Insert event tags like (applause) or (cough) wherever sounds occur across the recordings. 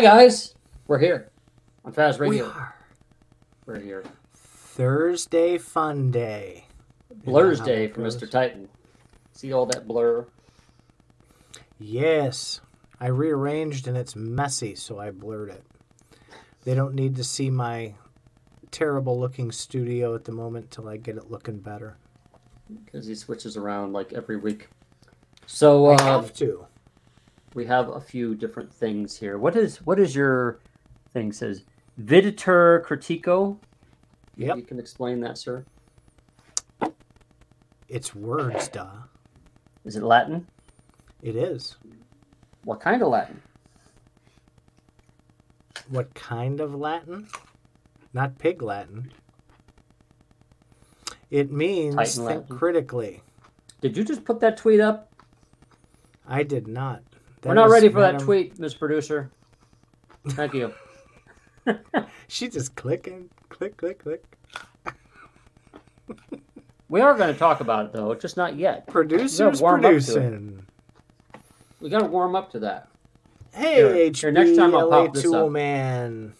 Hi guys, we're here on Faz Radio. We are. We're here. Thursday Fun Day. Blur's Day for. Mr. Titan. See all that blur? Yes. I rearranged and it's messy, so I blurred it. They don't need to see my terrible looking studio at the moment till I get it looking better. Because he switches around like every week. So I uh, have to. We have a few different things here. What is what is your thing says? Viditur critico. Yeah, You can explain that, sir. It's words, duh. Is it Latin? It is. What kind of Latin? What kind of Latin? Not pig Latin. It means Titan think Latin. critically. Did you just put that tweet up? I did not. We're not ready for that tweet, Miss Producer. Thank you. (laughs) She just clicking, click, click, click. We are going to talk about it though, just not yet. Producers warm up to it. producing. We got to warm up to that. Hey, Here, here, next time I'll pop this Tool up. Man.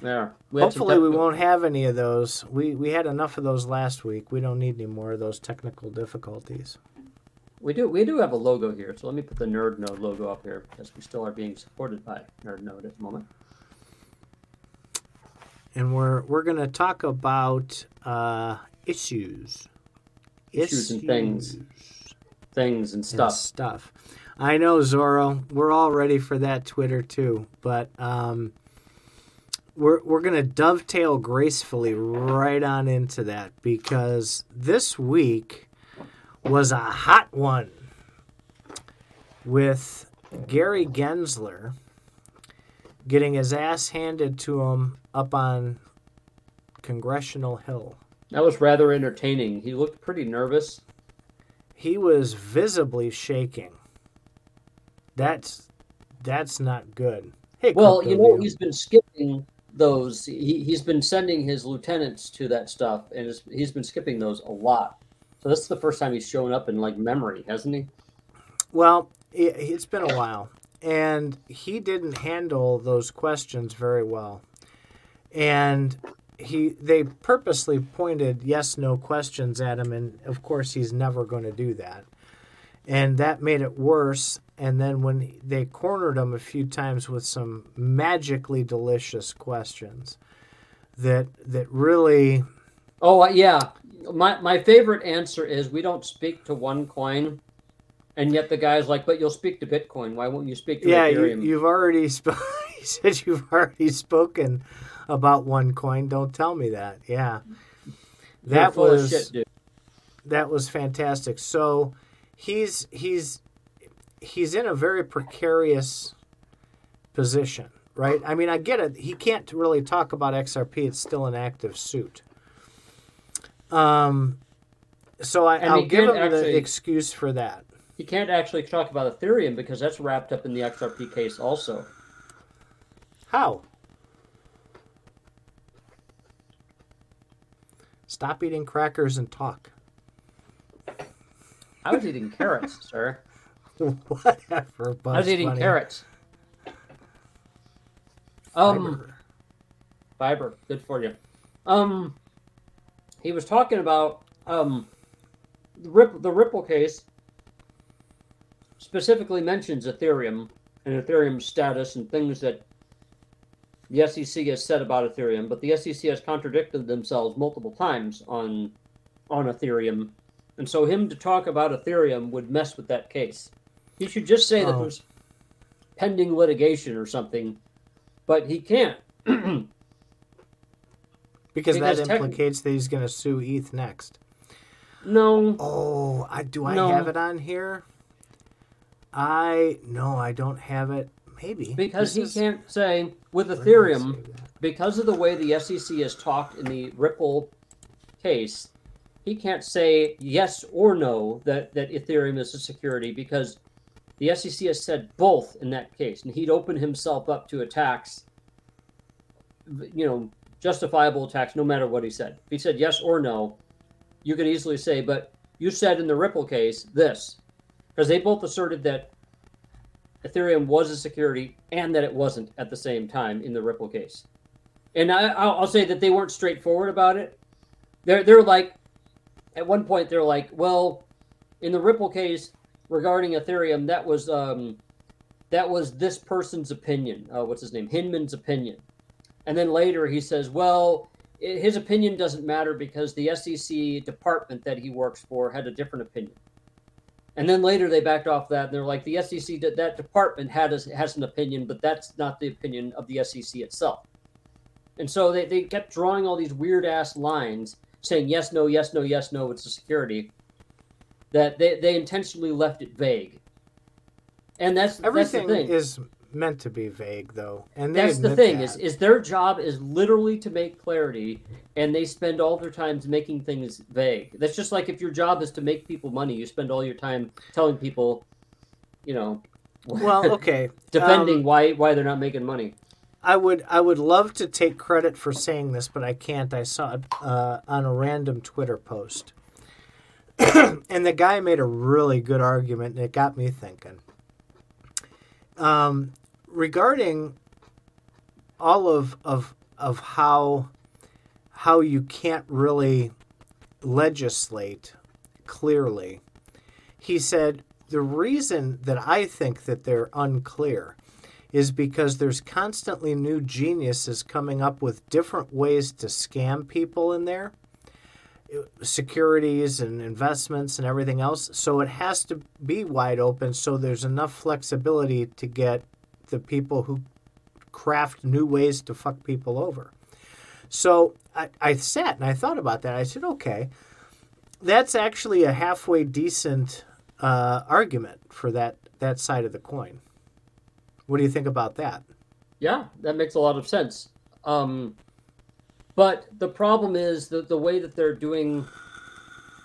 There. We Hopefully, we won't have any of those. We we had enough of those last week. We don't need any more of those technical difficulties. We do. We do have a logo here, so let me put the Nerd Node logo up here because we still are being supported by Nerd Node at the moment. And we're we're gonna talk about uh, issues, Issues and things. Things and and stuff. stuff. I know, Zorro. We're all ready for that Twitter too, but um, we're we're gonna dovetail gracefully right on into that because this week was a hot one with Gary Gensler getting his ass handed to him up on Congressional Hill. That was rather entertaining. He looked pretty nervous. He was visibly shaking. That's that's not good. Hey, Well, you know, he's been skipping those. He, he's been sending his lieutenants to that stuff, and he's been skipping those a lot. So this is the first time he's shown up in like memory, hasn't he? Well, it, it's been a while, and he didn't handle those questions very well. And he they purposely pointed yes no questions at him, and of course he's never going to do that. And that made it worse. And then when they cornered him a few times with some magically delicious questions, that that really Oh uh, yeah, my my favorite answer is we don't speak to one coin, and yet the guy's like, "But you'll speak to Bitcoin. Why won't you speak to Yeah, you, Ethereum?" you've already sp- (laughs) he said you've already spoken about one coin. Don't tell me that. Yeah, that was shit, dude. that was fantastic. So he's he's he's in a very precarious position, right? I mean, I get it. He can't really talk about XRP. It's still an active suit. Um, so I, I'll he give him can't the excuse for that. He can't actually talk about Ethereum because that's wrapped up in the XRP case also. How? Stop eating crackers and talk. I was eating carrots, (laughs) sir. Whatever. I was eating carrots. Um, Fiber. fiber, good for you. Um, he was talking about um, the Ripple, the Ripple case specifically mentions Ethereum and Ethereum's status and things that the SEC has said about Ethereum, but the SEC has contradicted themselves multiple times on on Ethereum, and so him to talk about Ethereum would mess with that case. He should just say that Oh. there's pending litigation or something, but he can't. (clears throat) Because because that tech- implicates that he's going to sue ETH next. no, Oh, I do I No. have it on here? I no, I don't have it. Maybe because This he is- can't say with where did I Ethereum because of the way the SEC has talked in the Ripple case. He can't say yes or no that that Ethereum is a security because the SEC has said both in that case, and he'd open himself up to attacks. You know, justifiable attacks, no matter what he said. If he said yes or no, you could easily say, "But you said in the Ripple case this," because they both asserted that Ethereum was a security and that it wasn't at the same time in the Ripple case. And I, I'll say that they weren't straightforward about it. They're they're like, at one point they're like, well, in the Ripple case regarding Ethereum, that was um, that was this person's opinion. Uh, what's his name? Hinman's opinion. And then later he says, well, his opinion doesn't matter because the SEC department that he works for had a different opinion. And then later they backed off that and they're like, the SEC, that department had a, has an opinion, but that's not the opinion of the SEC itself. And so they, they kept drawing all these weird ass lines saying yes, no, yes, no, yes, no, it's a security, that they, they intentionally left it vague. And that's everything that's is meant to be vague though and that's the thing that. is is their job is literally to make clarity and they spend all their time making things vague that's just like if your job is to make people money you spend all your time telling people you know well (laughs) okay defending um, why why they're not making money I would I would love to take credit for saying this, but I can't. I saw it uh, on a random Twitter post, (clears throat) and the guy made a really good argument, and it got me thinking. Um, regarding all of of of how how you can't really legislate clearly, he said the reason that I think that they're unclear is because there's constantly new geniuses coming up with different ways to scam people in there securities and investments and everything else. So it has to be wide open so there's enough flexibility to get the people who craft new ways to fuck people over. So I, I sat and I thought about that. I said, okay, that's actually a halfway decent uh, argument for that that side of the coin. What do you think about that? Yeah, that makes a lot of sense. Um, but the problem is that the way that they're doing,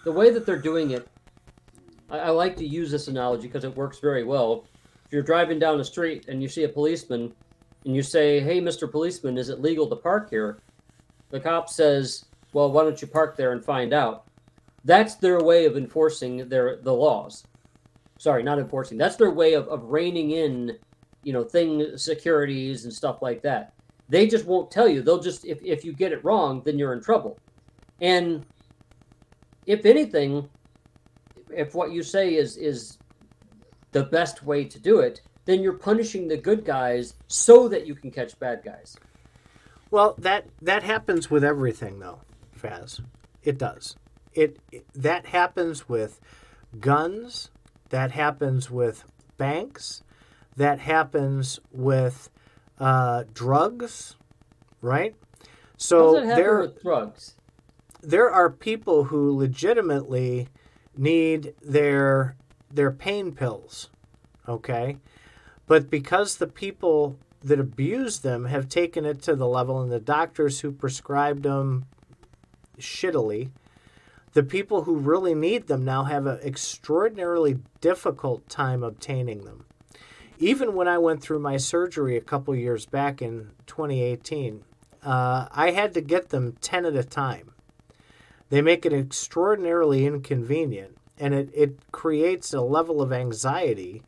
the way that they're doing it. I, I like to use this analogy because it works very well if you're driving down the street and you see a policeman and you say, "Hey, Mr. Policeman, is it legal to park here?" The cop says, "Well, why don't you park there and find out?" That's their way of enforcing their the laws. Sorry, not enforcing. That's their way of, of reining in, you know, thing securities and stuff like that. They just won't tell you. They'll just if, if you get it wrong, then you're in trouble. And if anything, if what you say is is the best way to do it, then you're punishing the good guys so that you can catch bad guys. Well, that that happens with everything, though, Faz. It does. It, it that happens with guns. That happens with banks. That happens with uh, drugs, right? So there drugs. There are people who legitimately need their they're pain pills, okay? But because the people that abuse them have taken it to the level, and the doctors who prescribed them shittily, the people who really need them now have an extraordinarily difficult time obtaining them. Even when I went through my surgery a couple years back in 2018, uh, I had to get them 10 at a time. They make it extraordinarily inconvenient and it, it creates a level of anxiety.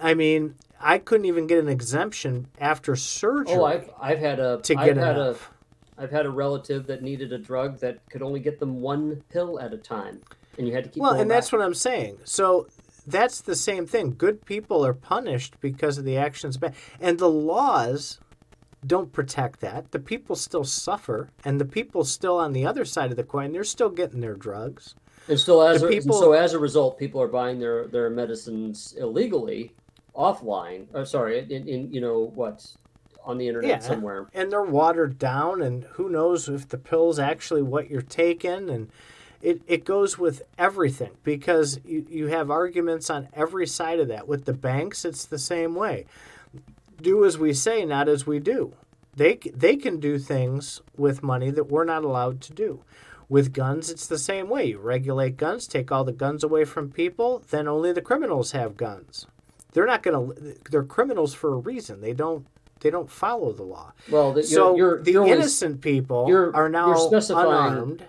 I mean, I couldn't even get an exemption after oh, surgery. Oh, I've I've had a to I've get had enough. a I've had a relative that needed a drug that could only get them one pill at a time, and you had to keep. Well, and back. that's what I'm saying. So that's the same thing. Good people are punished because of the actions bad, and the laws don't protect that. The people still suffer, and the people still on the other side of the coin, they're still getting their drugs. And still, as a, people, so as a result, people are buying their their medicines illegally offline. Oh, sorry, in, in you know what on the internet yeah, somewhere. And they're watered down, and who knows if the pill's actually what you're taking. And it, it goes with everything because you, you have arguments on every side of that. With the banks, it's the same way. Do as we say, not as we do. They, they can do things with money that we're not allowed to do. With guns, it's the same way. You regulate guns, take all the guns away from people, then only the criminals have guns. They're not going to. They're criminals for a reason. They don't. They don't follow the law. Well, the, so you're, the you're innocent people are now you're unarmed.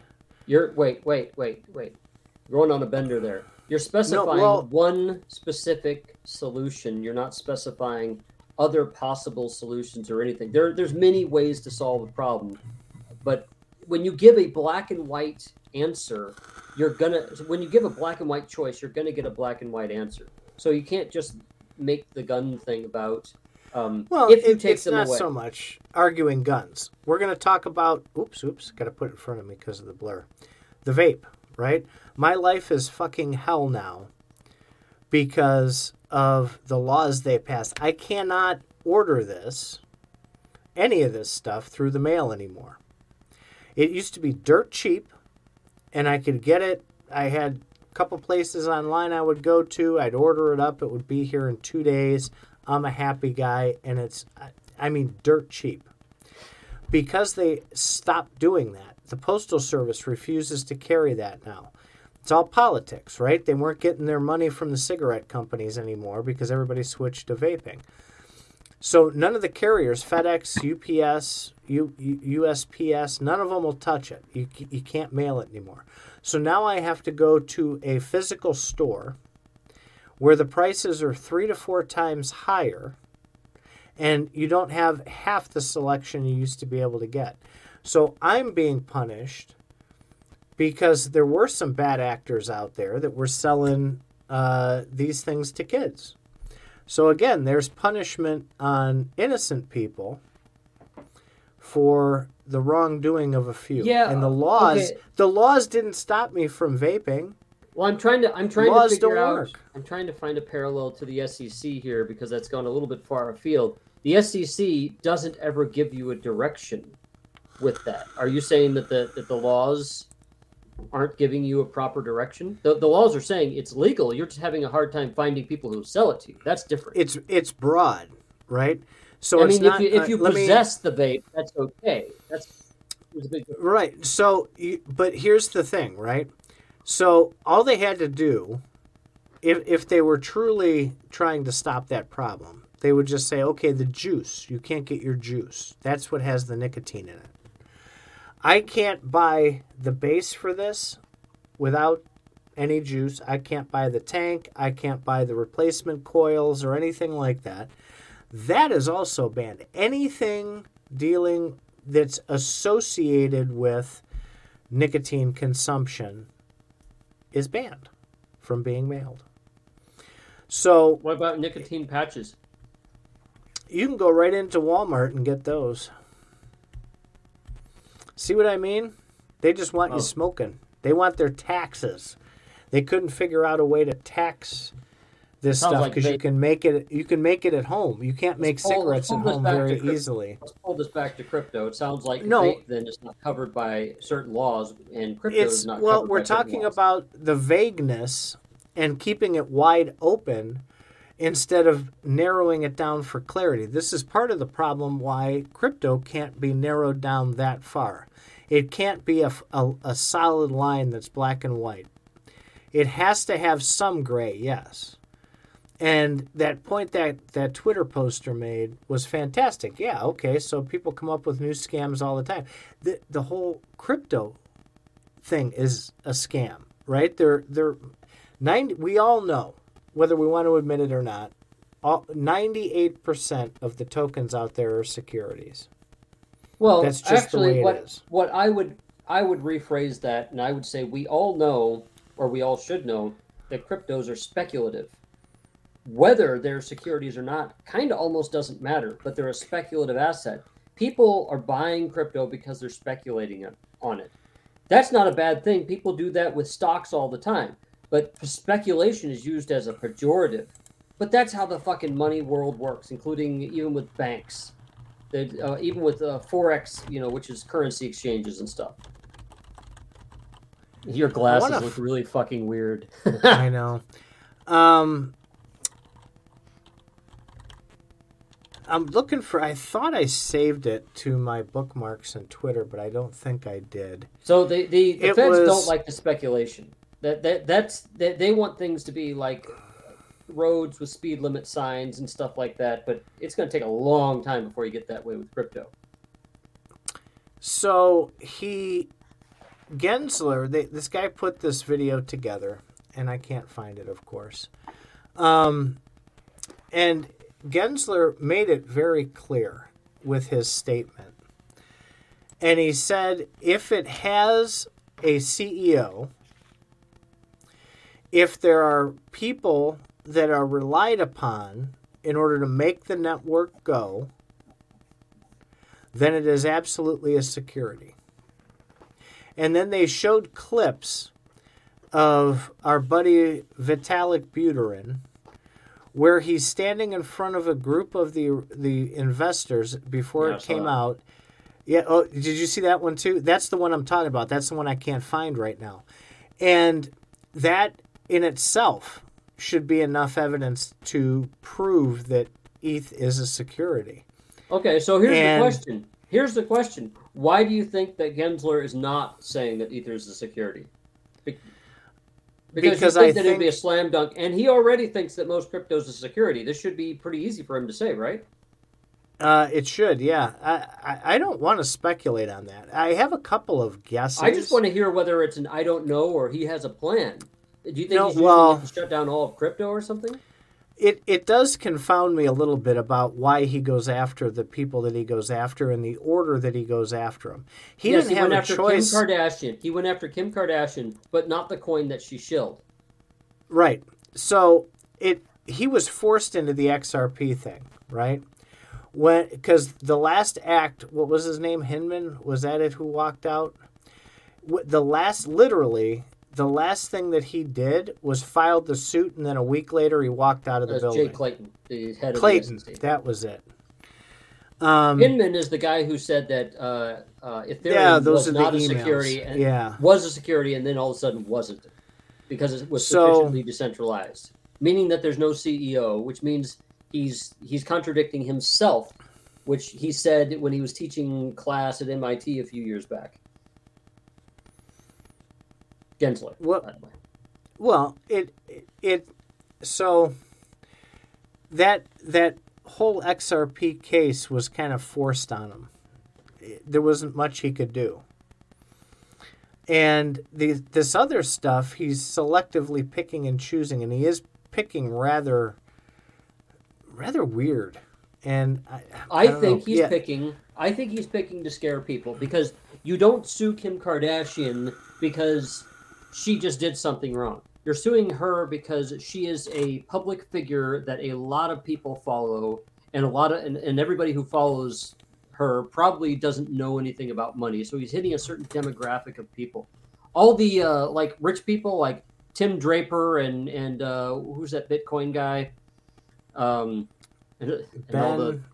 You're wait, wait, wait, wait. You're going on a bender there. You're specifying well- one specific solution. You're not specifying other possible solutions or anything. There, there's many ways to solve a problem, but when you give a black and white answer, you're gonna. When you give a black and white choice, you're gonna get a black and white answer. So you can't just make the gun thing about. Um, Well, if you it, take it's them not away. so much arguing guns. We're going to talk about. Oops, oops. Got to put it in front of me because of the blur. The vape, right? My life is fucking hell now because of the laws they passed. I cannot order this, any of this stuff, through the mail anymore. It used to be dirt cheap, and I could get it. I had a couple places online I would go to. I'd order it up. It would be here in two days. I'm a happy guy, and it's, I- mean, dirt cheap. Because they stopped doing that, the Postal Service refuses to carry that now. It's all politics, right? They weren't getting their money from the cigarette companies anymore because everybody switched to vaping. So none of the carriers, FedEx, UPS, U, USPS, none of them will touch it. You, you can't mail it anymore. So now I have to go to a physical store where the prices are three to four times higher and you don't have half the selection you used to be able to get. So I'm being punished because there were some bad actors out there that were selling uh, these things to kids. So again, there's punishment on innocent people for the wrongdoing of a few. Yeah, and the laws okay. the laws didn't stop me from vaping. Well, I'm trying to I'm trying Laws to figure don't out. work. I'm trying to find a parallel to the SEC here because that's gone a little bit far afield. The SEC doesn't ever give you a direction with that. Are you saying that the that the laws aren't giving you a proper direction? The, the laws are saying it's legal. You're just having a hard time finding people who sell it to you. That's different. It's it's broad, right? So I it's mean, not, if you if uh, you me- possess the vape, that's okay. That's a big. Right. So, you, but here's the thing, right? So, all they had to do, if if they were truly trying to stop that problem, they would just say, "Okay, the juice. You can't get your juice. That's what has the nicotine in it." I can't buy the base for this without any juice. I can't buy the tank. I can't buy the replacement coils or anything like that. That is also banned. Anything dealing that's associated with nicotine consumption is banned from being mailed. So What about nicotine patches? you can go right into Walmart and get those. See what I mean? They just want Oh. you smoking. They want their taxes. They couldn't figure out a way to tax this Sounds stuff like because you can make it. You can make it at home. You can't make cigarettes at pull this home very easily. Let's pull this back to crypto. It sounds like No. vape then is not covered by certain laws, and crypto is not. well covered we're by talking laws. about the vagueness and keeping it wide open instead of narrowing it down for clarity this is part of the problem why crypto can't be narrowed down that far it can't be a, a, a solid line that's black and white it has to have some gray yes and that point that that Twitter poster made was fantastic. Yeah, okay, so people come up with new scams all the time. The the whole crypto thing is a scam, right? They're they're 90 we all know whether we want to admit it or not. All, 98% of the tokens out there are securities. Well, That's just actually, what is. what I would I would rephrase that, and I would say we all know, or we all should know, that cryptos are speculative. Whether they're securities or not, kind of almost doesn't matter. But they're a speculative asset. People are buying crypto because they're speculating on it. That's not a bad thing. People do that with stocks all the time. But speculation is used as a pejorative. But that's how the fucking money world works, including even with banks. Uh, even with uh, forex, you know, which is currency exchanges and stuff. Your glasses look f- really fucking weird. (laughs) I know. Um, I'm looking for. I thought I saved it to my bookmarks and Twitter, but I don't think I did. so the the, the feds was- don't like the speculation. That that that's that they want things to be like roads with speed limit signs and stuff like that. But it's going to take a long time before you get that way with crypto. So he, Gensler, they, this guy put this video together, and I can't find it, of course. Um, and Gensler made it very clear with his statement. And he said if it has a CEO, if there are people that are relied upon in order to make the network go, then it is absolutely a security. And then they showed clips of our buddy Vitalik Buterin, where he's standing in front of a group of the the investors before Yeah, it came that. out. Yeah. Oh, did you see that one too? That's the one I'm talking about. That's the one I can't find right now, and that in itself should be enough evidence to prove that ETH is a security. Okay, so here's And- the question. Here's the question. Why do you think that Gensler is not saying that Ether is a security? Be- because, Because you think I that it'd be a slam dunk, and he already thinks that most cryptos is a security. This should be pretty easy for him to say, right? Uh, it should, yeah. I, I, I don't want to speculate on that. I have a couple of guesses. I just want to hear whether it's an I don't know or he has a plan. Do you think No, he's well- to shut down all of crypto or something? it it does confound me a little bit about why he goes after the people that he goes after and the order that he goes after them. He yes, didn't he have went a after choice, Kim Kardashian. He went after Kim Kardashian, but not the coin that she shilled. right? So it he was forced into the XRP thing, right? When because the last act, what was his name? Hinman was that it? Who walked out? The last, literally, the last thing that he did was filed the suit, and then a week later he walked out of the That's building. Jay Clayton, the head Clayton, of the SEC. that was it. Um, Hinman is the guy who said that uh, uh, Ethereum Yeah, those was are the not a emails. security and Yeah. was a security, and then all of a sudden wasn't because it was So- sufficiently decentralized, meaning that there's no CEO, which means he's he's contradicting himself, which he said when he was teaching class at MIT a few years back. Gensler, What- by the way. Well, it it so that that whole XRP case was kind of forced on him. There wasn't much he could do. And the this other stuff, he's selectively picking and choosing, and he is picking rather rather weird. And I, I, don't think know. he's Yeah. picking. I think he's picking to scare people because you don't sue Kim Kardashian because she just did something wrong. You're suing her because she is a public figure that a lot of people follow, and a lot of and, and everybody who follows her probably doesn't know anything about money. So he's hitting a certain demographic of people. All the uh, like rich people, like Tim Draper and and uh, who's that Bitcoin guy? Um, and, and all the Ben,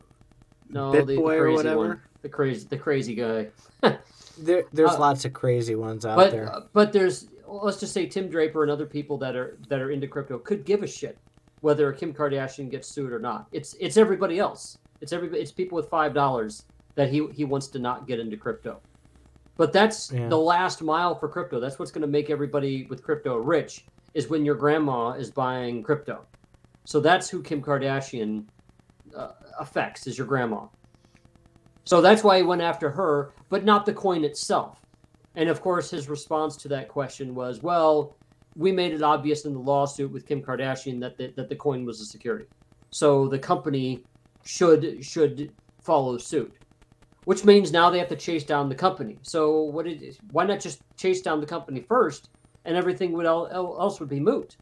no, the, the Bitboy or crazy whatever? one, the crazy, the crazy guy. (laughs) there, there's uh, lots of crazy ones out But there. uh, but there's let's just say Tim Draper and other people that are that are into crypto could give a shit whether Kim Kardashian gets sued or not. It's it's everybody else. It's everybody. It's people with five dollars that he he wants to not get into crypto. But that's Yeah. the last mile for crypto. That's what's going to make everybody with crypto rich is when your grandma is buying crypto. So that's who Kim Kardashian uh, affects is your grandma. So that's why he went after her, but not the coin itself. And of course, his response to that question was, "Well, we made it obvious in the lawsuit with Kim Kardashian that the, that the coin was a security, so the company should should follow suit." Which means now they have to chase down the company. So what? Did, why not just chase down the company first, and everything would el- el- else would be moot,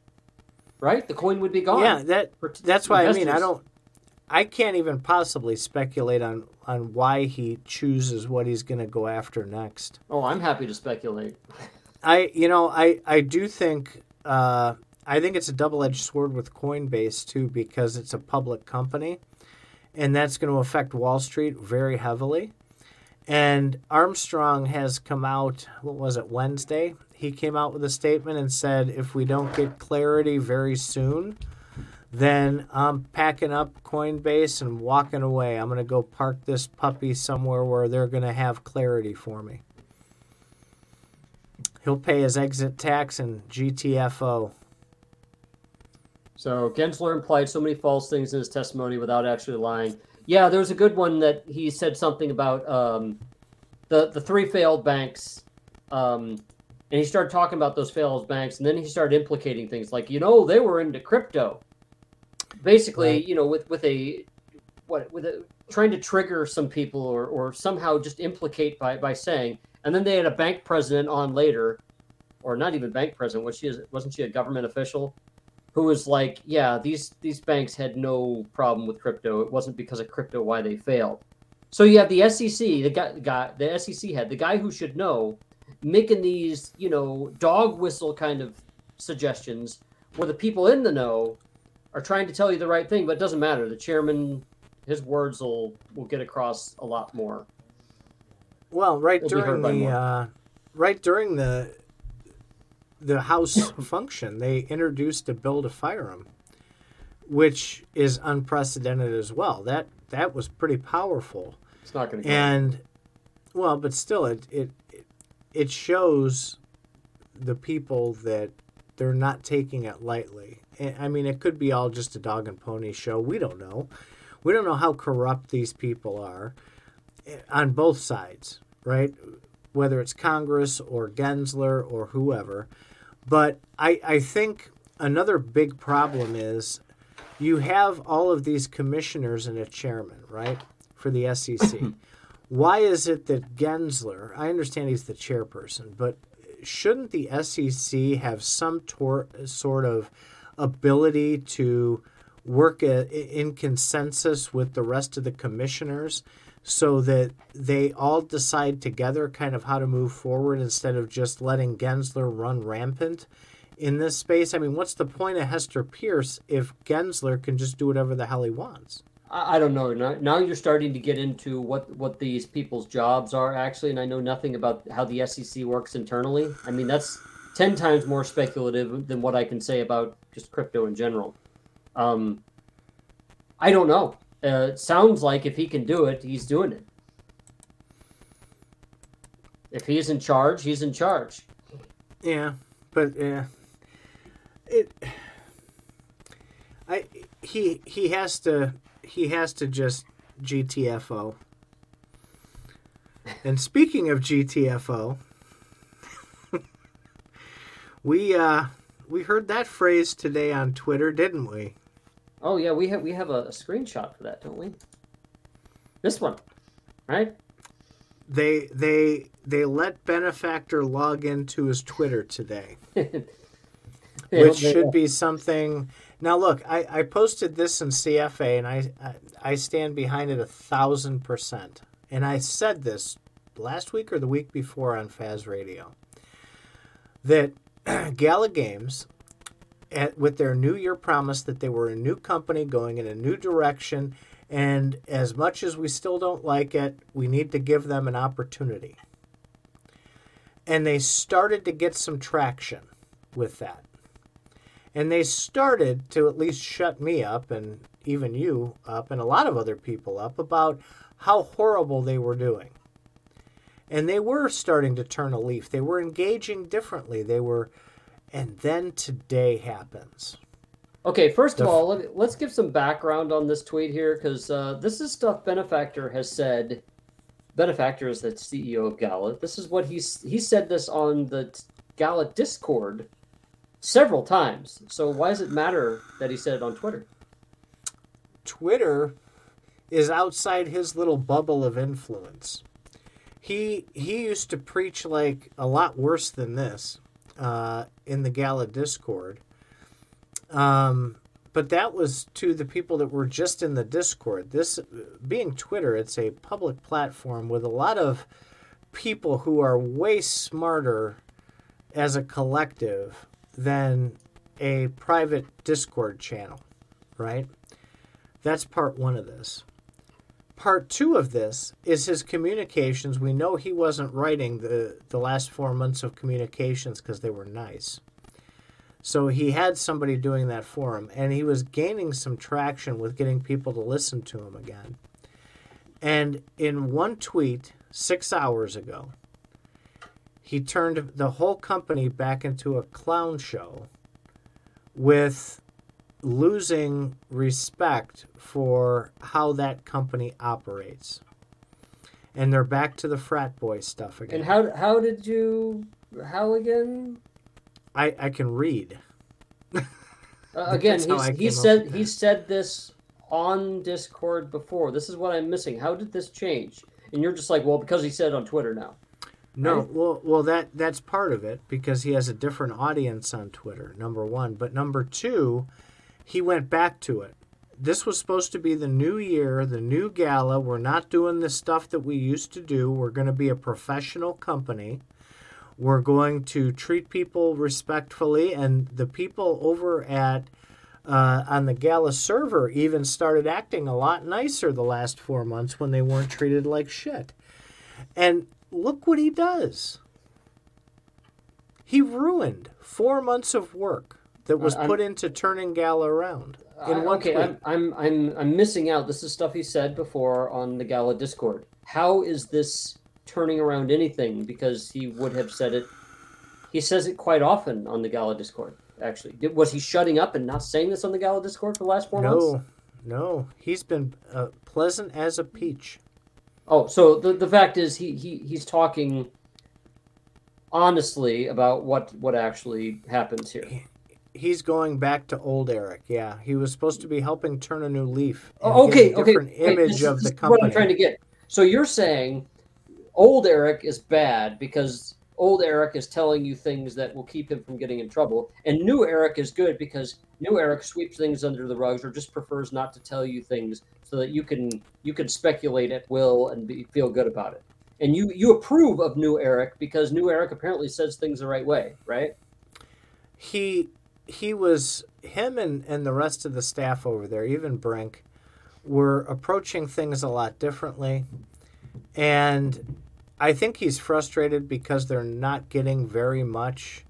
right? The coin would be gone. Yeah, that that's why I mean I don't I can't even possibly speculate on on why he chooses what he's going to go after next. Oh, I'm happy to speculate. I you know I I do think uh, I think it's a double edged sword with Coinbase too because it's a public company, and that's going to affect Wall Street very heavily. And Armstrong has come out. What was it Wednesday? He came out with a statement and said, if we don't get clarity very soon, then I'm packing up Coinbase and walking away. I'm going to go park this puppy somewhere where they're going to have clarity for me. He'll pay his exit tax and GTFO. So Gensler implied so many false things in his testimony without actually lying. Yeah, there was a good one that he said something about um, the the three failed banks. Um, and he started talking about those failed banks, and then he started implicating things like, you know, they were into crypto. Basically, Right. you know, with with a what with a trying to trigger some people or or somehow just implicate by by saying, and then they had a bank president on later, or not even bank president. Was she wasn't she a government official? Who was like, yeah, these these banks had no problem with crypto. It wasn't because of crypto why they failed. So you have the SEC, the guy, the guy, the SEC head, the guy who should know, making these, you know, dog whistle kind of suggestions where the people in the know are trying to tell you the right thing, but it doesn't matter. The chairman, his words will will get across a lot more. Well, right It'll during the uh, right during the the House (coughs) function, they introduced a bill to fire him, which is unprecedented as well. That that was pretty powerful, It's not going to. and well, but still, it it it shows the people that they're not taking it lightly. I mean, it could be all just a dog and pony show. We don't know. We don't know how corrupt these people are eh, on both sides, right? Whether it's Congress or Gensler or whoever. But I, I think another big problem is you have all of these commissioners and a chairman, right, for the SEC. (laughs) Why is it that Gensler, I understand he's the chairperson, but shouldn't the SEC have some tor- sort of ability to work in consensus with the rest of the commissioners so that they all decide together kind of how to move forward instead of just letting Gensler run rampant in this space? I mean, what's the point of Hester Peirce if Gensler can just do whatever the hell he wants? I, I don't know. Now, now you're starting to get into what what these people's jobs are actually, and I know nothing about how the SEC works internally. I mean, that's ten times more speculative than what I can say about just crypto in general. Um, I don't know. Uh, it sounds like if he can do it, he's doing it. If he's in charge, he's in charge. Yeah, but yeah, it. I he he has to he has to just GTFO. And speaking of GTFO, we uh we heard that phrase today on Twitter, didn't we? Oh yeah, we have we have a, a screenshot for that, don't we? This one, right? They they they let benefactor log into his Twitter today. (laughs) which should be something. Now, look, I, I posted this in CFA, and I, I I stand behind it a thousand percent. And I said this last week or the week before on Faz Radio that (clears throat) Gala Games, at, with their New Year promise that they were a new company going in a new direction, and as much as we still don't like it, we need to give them an opportunity. And they started to get some traction with that. And they started to at least shut me up and even you up and a lot of other people up about how horrible they were doing. And they were starting to turn a leaf. They were engaging differently. They were and then today happens. Okay, first of all, let, let's give some background on this tweet here because uh, this is stuff Benefactor has said. Benefactor is the CEO of Gala. This is what he's he said this on the Gala Discord several times. So why does it matter that he said it on Twitter? Twitter is outside his little bubble of influence. He he used to preach like a lot worse than this uh, in the Gala Discord. Um, but that was to the people that were just in the Discord. This being Twitter, it's a public platform with a lot of people who are way smarter as a collective than a private Discord channel, right? That's part one of this. Part two of this is his communications. We know he wasn't writing the, the last four months of communications because they were nice. So he had somebody doing that for him, and he was gaining some traction with getting people to listen to him again. And in one tweet six hours ago, he turned the whole company back into a clown show with losing respect for how that company operates. And they're back to the frat boy stuff again. And how how did you How again? I I can read. Uh, (laughs) again, That's he's, I he said he said this on Discord before. This is what I'm missing. How did this change? And you're just like, well, because he said it on Twitter now. No, Right? well, well, that that's part of it because he has a different audience on Twitter. Number one, but number two, he went back to it. This was supposed to be the new year, the new gala. We're not doing the stuff that we used to do. We're going to be a professional company. We're going to treat people respectfully, and the people over at uh, on the gala server even started acting a lot nicer the last four months when they weren't treated like shit. And look what he does. He ruined four months of work that was I'm- put into turning Gala around in I- one okay, tweet. I'm, I'm I'm I'm missing out. This is stuff he said before on the Gala Discord. How is this turning around anything? Because he would have said it. He says it quite often on the Gala Discord. Actually, Did, was he shutting up and not saying this on the Gala Discord for the last four months? No, no, he's been uh, pleasant as a peach. Oh, so the the fact is he, he he's talking honestly about what what actually happens here. He's going back to old Eric. Yeah, he was supposed to be helping turn a new leaf. Oh, okay, okay. image this, of the is what I'm trying to get. So you're saying old Eric is bad because old Eric is telling you things that will keep him from getting in trouble, and new Eric is good because new Eric sweeps things under the rugs or just prefers not to tell you things so that you can you can speculate at will and be, feel good about it. And you you approve of new Eric because new Eric apparently says things the right way, right? he he was him and, and the rest of the staff over there, even Brink, were approaching things a lot differently. And I think he's frustrated because they're not getting very much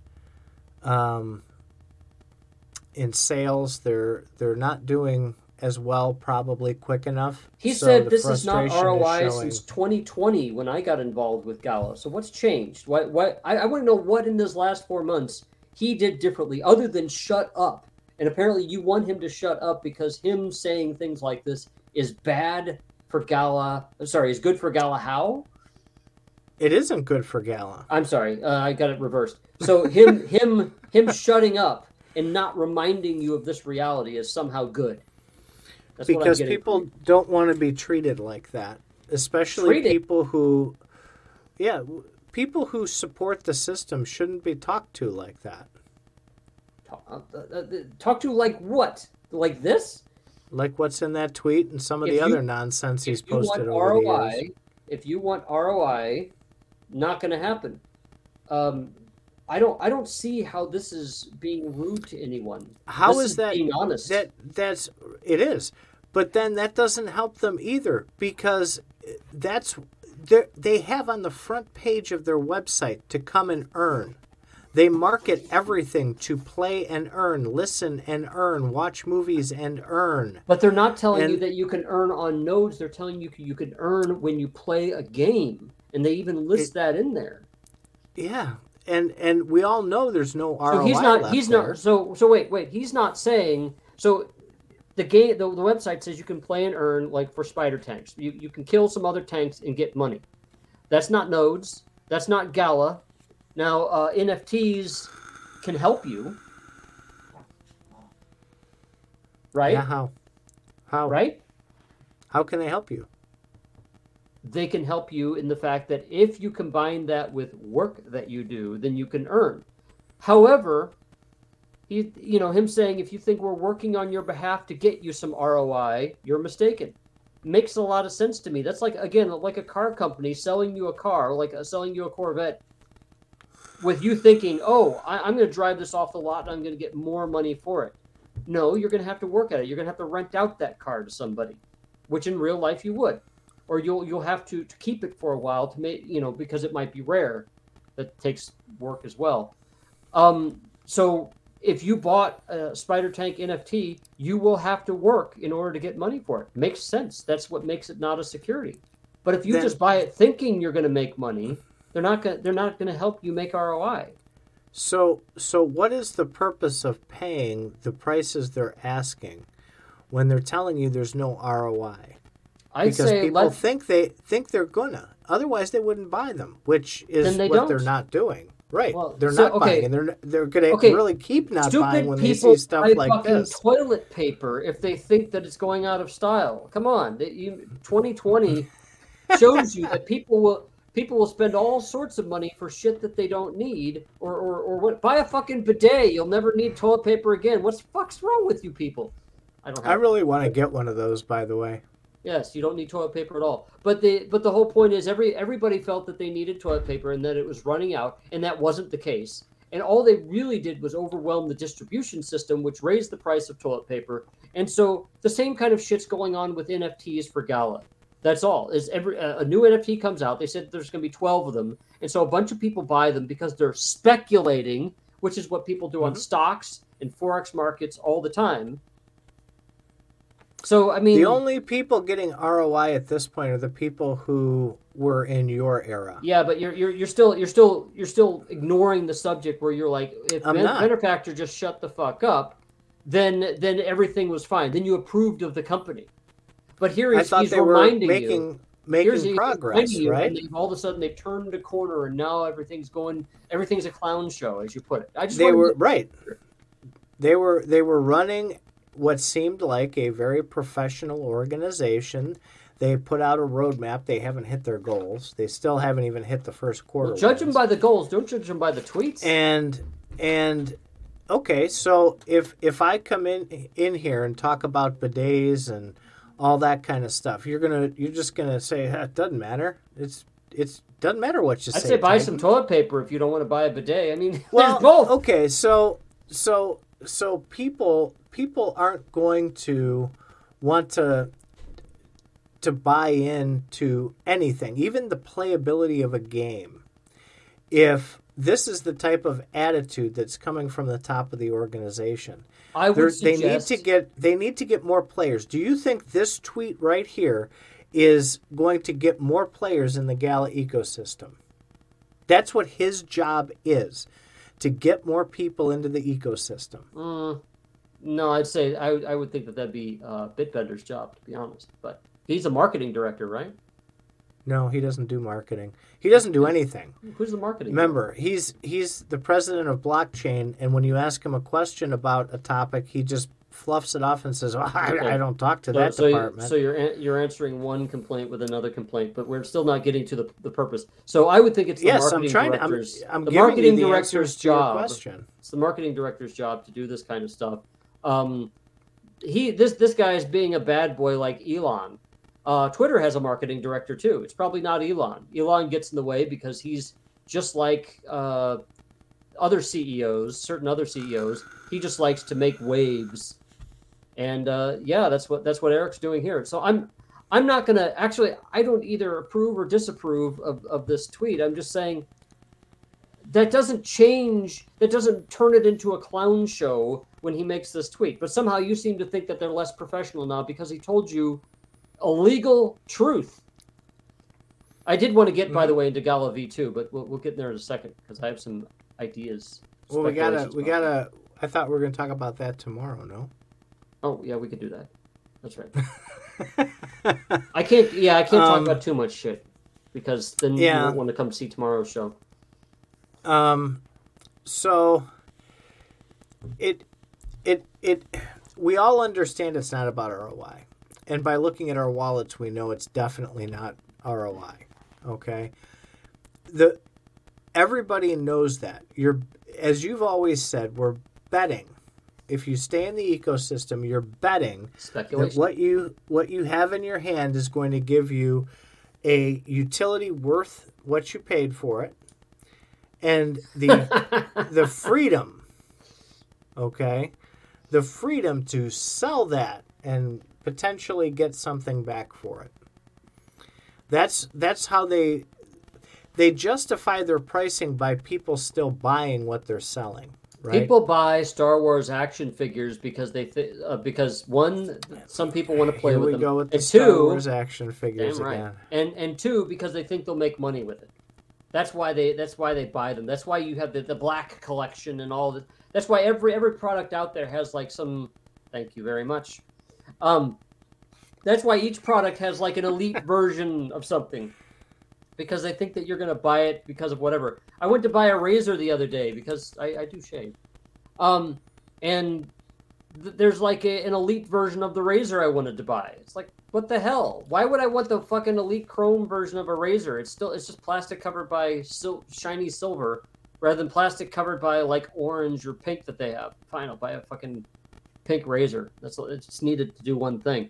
um, in sales. They're they're not doing as well, probably quick enough. He So said this is not ROI showing. since 2020 when I got involved with Gala. So what's changed? Why? Why? I, I want to know what in this last four months he did differently, other than shut up. And apparently, you want him to shut up because him saying things like this is bad for Gala. I'm sorry, is good for Gala. How? It isn't good for Gala. I'm sorry, uh, I got it reversed. So him, (laughs) him, him shutting up and not reminding you of this reality is somehow good. That's because people don't want to be treated like that especially Treated? people who yeah people who support the system shouldn't be talked to like that Talk, uh, uh, uh, talk to like what? Like this? like what's in that tweet and some of If the you- other nonsense he's posted over the years if you want ROI, not going to happen. Um, I don't. I don't see how this is being rude to anyone. How This is that- being honest? that that's it is but then that doesn't help them either because that's they have on the front page of their website to come and earn they market everything to play and earn listen and earn watch movies and earn but they're not telling you that you can earn on nodes. They're telling you you can earn when you play a game, and they even list that in there. Yeah, and and we all know there's no ROI So he's not. He's there. not. So so wait wait. He's not saying so. The game, the, the website says you can play and earn like for spider tanks. You you can kill some other tanks and get money. That's not nodes. That's not Gala. Now uh, NFTs can help you, right? Yeah, how? How? Right? How can they help you? They can help you in the fact that if you combine that with work that you do, then you can earn. However, he, you know, him saying if you think we're working on your behalf to get you some ROI, you're mistaken. Makes a lot of sense to me. That's like again, like a car company selling you a car, like uh, selling you a Corvette, with you thinking, "Oh, I, I'm going to drive this off the lot and I'm going to get more money for it." No, you're going to have to work at it. You're going to have to rent out that car to somebody, which in real life you would, or you'll you'll have to, to keep it for a while to make you know because it might be rare. That takes work as well. Um, so if you bought a Spider Tank NFT, you will have to work in order to get money for it. Makes sense. That's what makes it not a security. But if you Then- just buy it thinking you're going to make money, they're not going. They're not going to help you make ROI. So, so what is the purpose of paying the prices they're asking when they're telling you there's no ROI? I'd Because say people let think they think they're gonna. Otherwise, they wouldn't buy them, which is what don't. they're not doing. Right. Well, they're so- not okay. buying, and they're they're going to Okay. really keep not buying when they see stuff like this. toilet paper if they think that it's going out of style. Come on, you, 2020 (laughs) shows you that people will people will spend all sorts of money for shit that they don't need, or or, or what? Buy a fucking bidet. You'll never need toilet paper again. What's fuck's wrong with you people? I don't. I really want to get one of those, by the way. Yes, you don't need toilet paper at all. But the but the whole point is every everybody felt that they needed toilet paper and that it was running out, and that wasn't the case. And all they really did was overwhelm the distribution system, which raised the price of toilet paper. And so the same kind of shit's going on with NFTs for Gala. That's all. Is every a a new NFT comes out, they said there's going to be 12 of them, and so a bunch of people buy them because they're speculating, which is what people do on Mhm. stocks and forex markets all the time. So I mean, The only people getting ROI at this point are the people who were in your era. Yeah, but you're you're you're still you're still you're still ignoring the subject where you're like, if ben- benefactor just shut the fuck up, then then everything was fine. Then you approved of the company. But here he's, thought he's they were reminding making you. making Here's progress, you, right? And all of a sudden they've turned a corner, and now everything's going. Everything's a clown show, as you put it. I just They were to- right. They were they were running what seemed like a very professional organization. They put out a roadmap. They haven't hit their goals. They still haven't even hit the first quarter. well, judge them by the goals. Don't judge them by the tweets. and and okay so if if i come in in here and talk about bidets and all that kind of stuff you're gonna you're just gonna say "Ah, it doesn't matter it's it's doesn't matter what you I'd say say buy Titan." some toilet paper if you don't want to buy a bidet. I mean, (laughs) well there's both. okay so so so people people aren't going to want to to buy into anything even the playability of a game. If this is the type of attitude that's coming from the top of the organization I would they need to get they need to get more players. Do you think this tweet right here is going to get more players in the gala ecosystem? That's what his job is to get more people into the ecosystem. Mm, no, I'd say I, would- I would think that that'd be uh, Bitbender's job, to be honest. But he's a marketing director, right? no he doesn't do marketing he doesn't do anything Who's the marketing? remember he's he's the president of blockchain and when you ask him a question about a topic he just fluffs it off and says well, I, Okay. I don't talk to So, that so, you, department so you're you're answering one complaint with another complaint, but we're still not getting to the, the purpose. So I would think it's the yes i'm marketing trying to i'm, director's I'm the marketing you the director's answers to your job. question It's the marketing director's job to do this kind of stuff. Um, he this this guy is being a bad boy like Elon. Uh, Twitter has a marketing director too. It's probably not Elon. Elon gets in the way because he's just like uh, other CEOs, certain other CEOs. He just likes to make waves, and uh, yeah, that's what that's what Eric's doing here. So I'm I'm not gonna actually. I don't either approve or disapprove of, of this tweet. I'm just saying that doesn't change that doesn't turn it into a clown show when he makes this tweet. But somehow you seem to think that they're less professional now because he told you a legal truth. I did want to get by the way into gala v2 but we'll, we'll get there in a second because i have some ideas well we gotta we gotta i thought we were gonna talk about that tomorrow no? Oh yeah we could do that. That's right. (laughs) I can't yeah i can't talk Um, about too much shit because then yeah. you won't want to come see tomorrow's show Um, so it it it we all understand it's not about ROI, and by looking at our wallets, we know it's definitely not ROI. Okay, the everybody knows that you're as you've always said, we're betting. If you stay in the ecosystem, you're betting that what you what you have in your hand is going to give you a utility worth what you paid for it and the the (laughs) freedom okay? The freedom to sell that and potentially get something back for it. That's that's how they they justify their pricing by people still buying what they're selling right? People buy Star Wars action figures because they th- uh, because one, some people want to play here with we them, go with the and Star two, Wars action figures right, again. And and two because they think they'll make money with it. That's why they that's why they buy them. That's why you have the, the black collection and all that. That's why every every product out there has like some. Thank you very much. Um, that's why each product has like an elite (laughs) version of something. because they think that you're going to buy it because of whatever. I went to buy a razor the other day because I, I do shave, um, and there's like a, an elite version of the razor I wanted to buy. It's like what the hell? Why would I want the fucking elite chrome version of a razor? It's still it's just plastic covered by sil- shiny silver rather than plastic covered by like orange or pink that they have. Fine, I'll buy a fucking pink razor. That's it's needed to do one thing.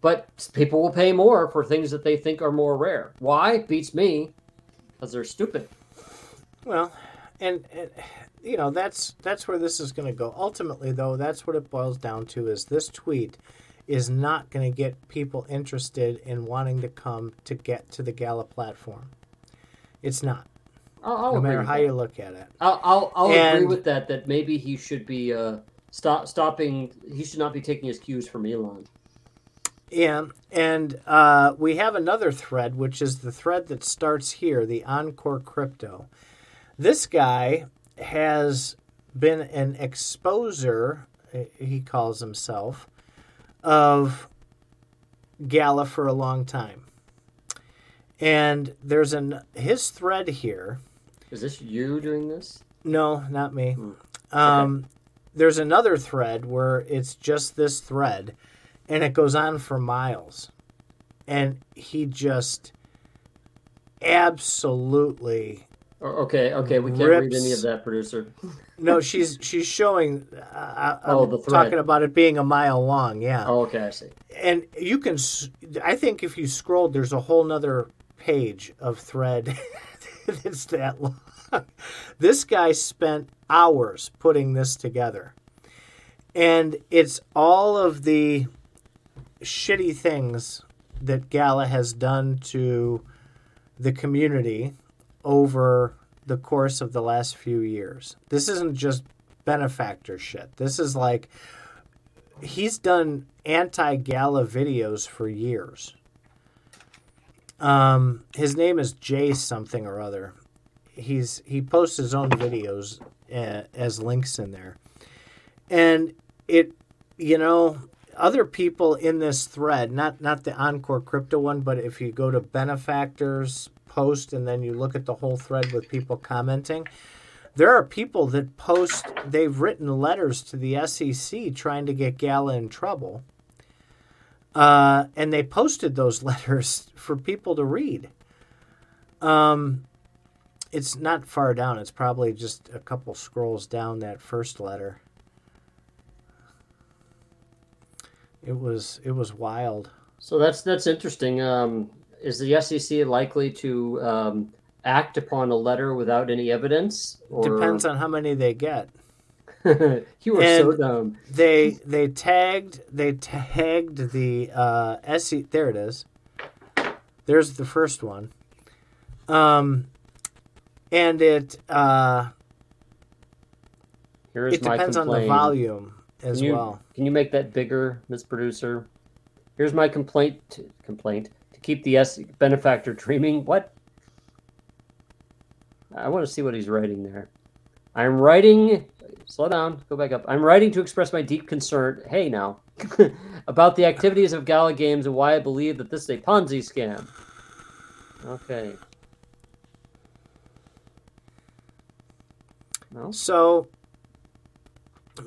But people will pay more for things that they think are more rare. Why? Beats me. Because they're stupid. Well, and, and you know that's that's where this is going to go. Ultimately, though, that's what it boils down to: is this tweet is not going to get people interested in wanting to come to get to the Gala platform. It's not. I'll, I'll no matter how that. you look at it. I'll, I'll, I'll agree with that. That maybe he should be uh, stop stopping. He should not be taking his cues from Elon. Yeah, and uh, we have another thread, which is the thread that starts here, the Encore Crypto. This guy has been an exposer, he calls himself, of Gala for a long time. And there's an his thread here. Is this you doing this? No, not me. Hmm. Um, There's another thread where it's just this thread, and it goes on for miles, and he just absolutely Okay, okay, we can't read any of that, producer. no. She's (laughs) she's showing. Uh, I'm Oh, the thread. talking about it being a mile long. Yeah, Oh, okay, I see. and you can. I think if you scrolled, there's a whole nother page of thread (laughs) that's that long. This guy spent hours putting this together, and it's all of the shitty things that Gala has done to the community over the course of the last few years. This isn't just benefactor shit. This is like he's done anti-gala videos for years. Um, his name is Jay something or other. He's he posts his own videos uh, as links in there, and it, you know, other people in this thread, not not the Encore Crypto one, but if you go to benefactors post and then you look at the whole thread with people commenting, there are people that post they've written letters to the SEC trying to get Gala in trouble. Uh, and they posted those (laughs) letters for people to read. Um, it's not far down. It's probably just a couple scrolls down that first letter. It was it was wild. So that's that's interesting. Um, is the SEC likely to um, act upon a letter without any evidence? Or... Depends on how many they get. (laughs) you are so dumb. they they tagged they tagged the uh SE there it is. There's the first one. Um and it uh Here's it my depends on the volume as Can you, well. Can you make that bigger, Miss Producer? Here's my complaint. Complaint keep the S benefactor dreaming. What? I want to see what he's writing there. I'm writing. Slow down. Go back up. I'm writing to express my deep concern. Hey, now, (laughs) about the activities of Gala Games and why I believe that this is a Ponzi scam. Okay. No. So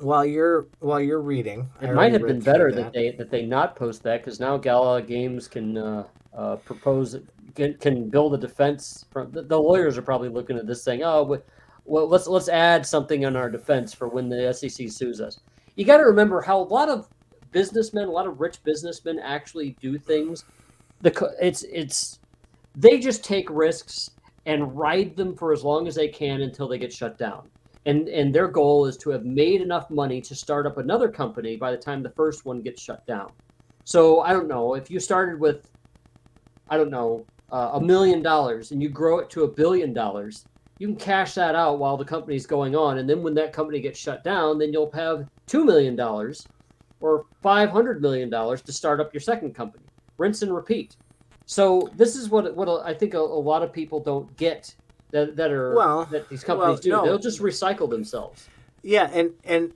while you're while you're reading, It already might have been better that. they that they not post that because now Gala Games can uh, uh, propose can, can build a defense. From the, the lawyers are probably looking at this saying, "Oh, well, let's let's add something on our defense for when the SEC sues us." You got to remember how a lot of businessmen, a lot of rich businessmen, actually do things. The it's it's they just take risks and ride them for as long as they can until they get shut down and and their goal is to have made enough money to start up another company by the time the first one gets shut down. So I don't know if you started with, I don't know, uh, a million dollars and you grow it to a billion dollars, you can cash that out while the company's going on, and then when that company gets shut down, then you'll have two million dollars or five hundred million dollars to start up your second company. Rinse and repeat. So this is what what I think a, a lot of people don't get that, that are Well, that these companies well, do. no. They'll just recycle themselves. Yeah, and and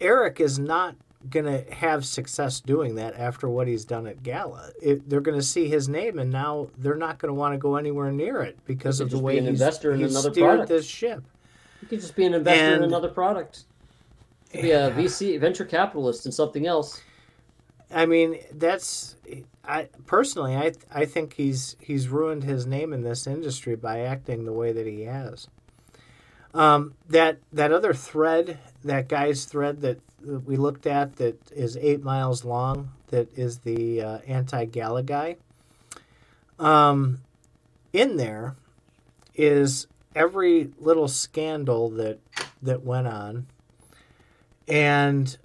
Eric is not going to have success doing that after what he's done at Gala. It, they're going to see his name, and now they're not going to want to go anywhere near it because of the way be an he's, investor in he's another steered product. this ship. You could just be an investor in another product. Be a VC venture capitalist and something else. I mean, that's I personally, I I think he's he's ruined his name in this industry by acting the way that he has. Um, that that other thread, that guy's thread that, we looked at, that is eight miles long, that is the uh, anti-Gala guy. Um, in there is every little scandal that that went on, and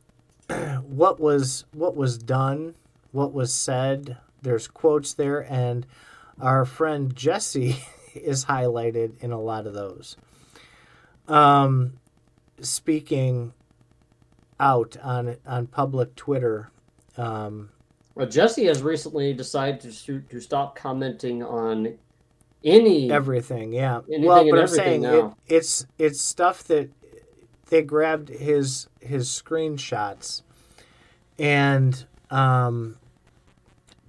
(clears throat) what was what was done, what was said. There's quotes there, and our friend Jesse (laughs) is highlighted in a lot of those. Um, speaking out on on public Twitter. Um, Well, Jesse has recently decided to to stop commenting on any everything, yeah. Well, but I'm saying it, it's it's stuff that they grabbed his his screenshots and um,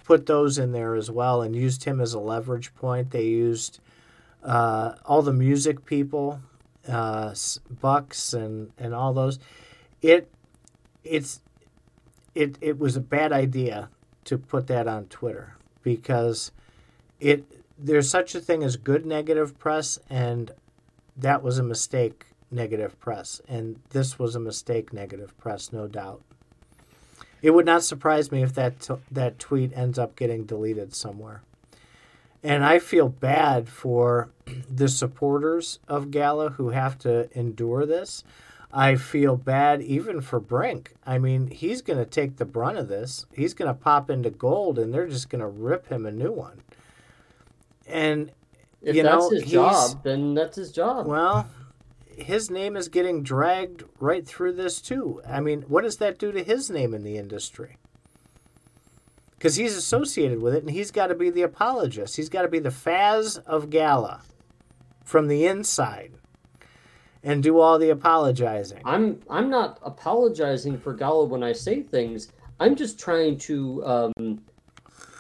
put those in there as well, and used him as a leverage point. They used uh, all the music people, uh, Bucks, and and all those. It it's it it was a bad idea to put that on Twitter because it there's such a thing as good negative press and that was a mistake negative press and this was a mistake negative press no doubt it would not surprise me if that t- that tweet ends up getting deleted somewhere and i feel bad for (clears throat) the supporters of gala who have to endure this i feel bad even for brink i mean he's going to take the brunt of this he's going to pop into gold and they're just going to rip him a new one and If you that's know, his job, then that's his job. well, his name is getting dragged right through this too. I mean, what does that do to his name in the industry? Because he's associated with it, and he's got to be the apologist. He's got to be the Faz of Gala from the inside, and do all the apologizing. I'm I'm not apologizing for Gala when I say things. I'm just trying to um,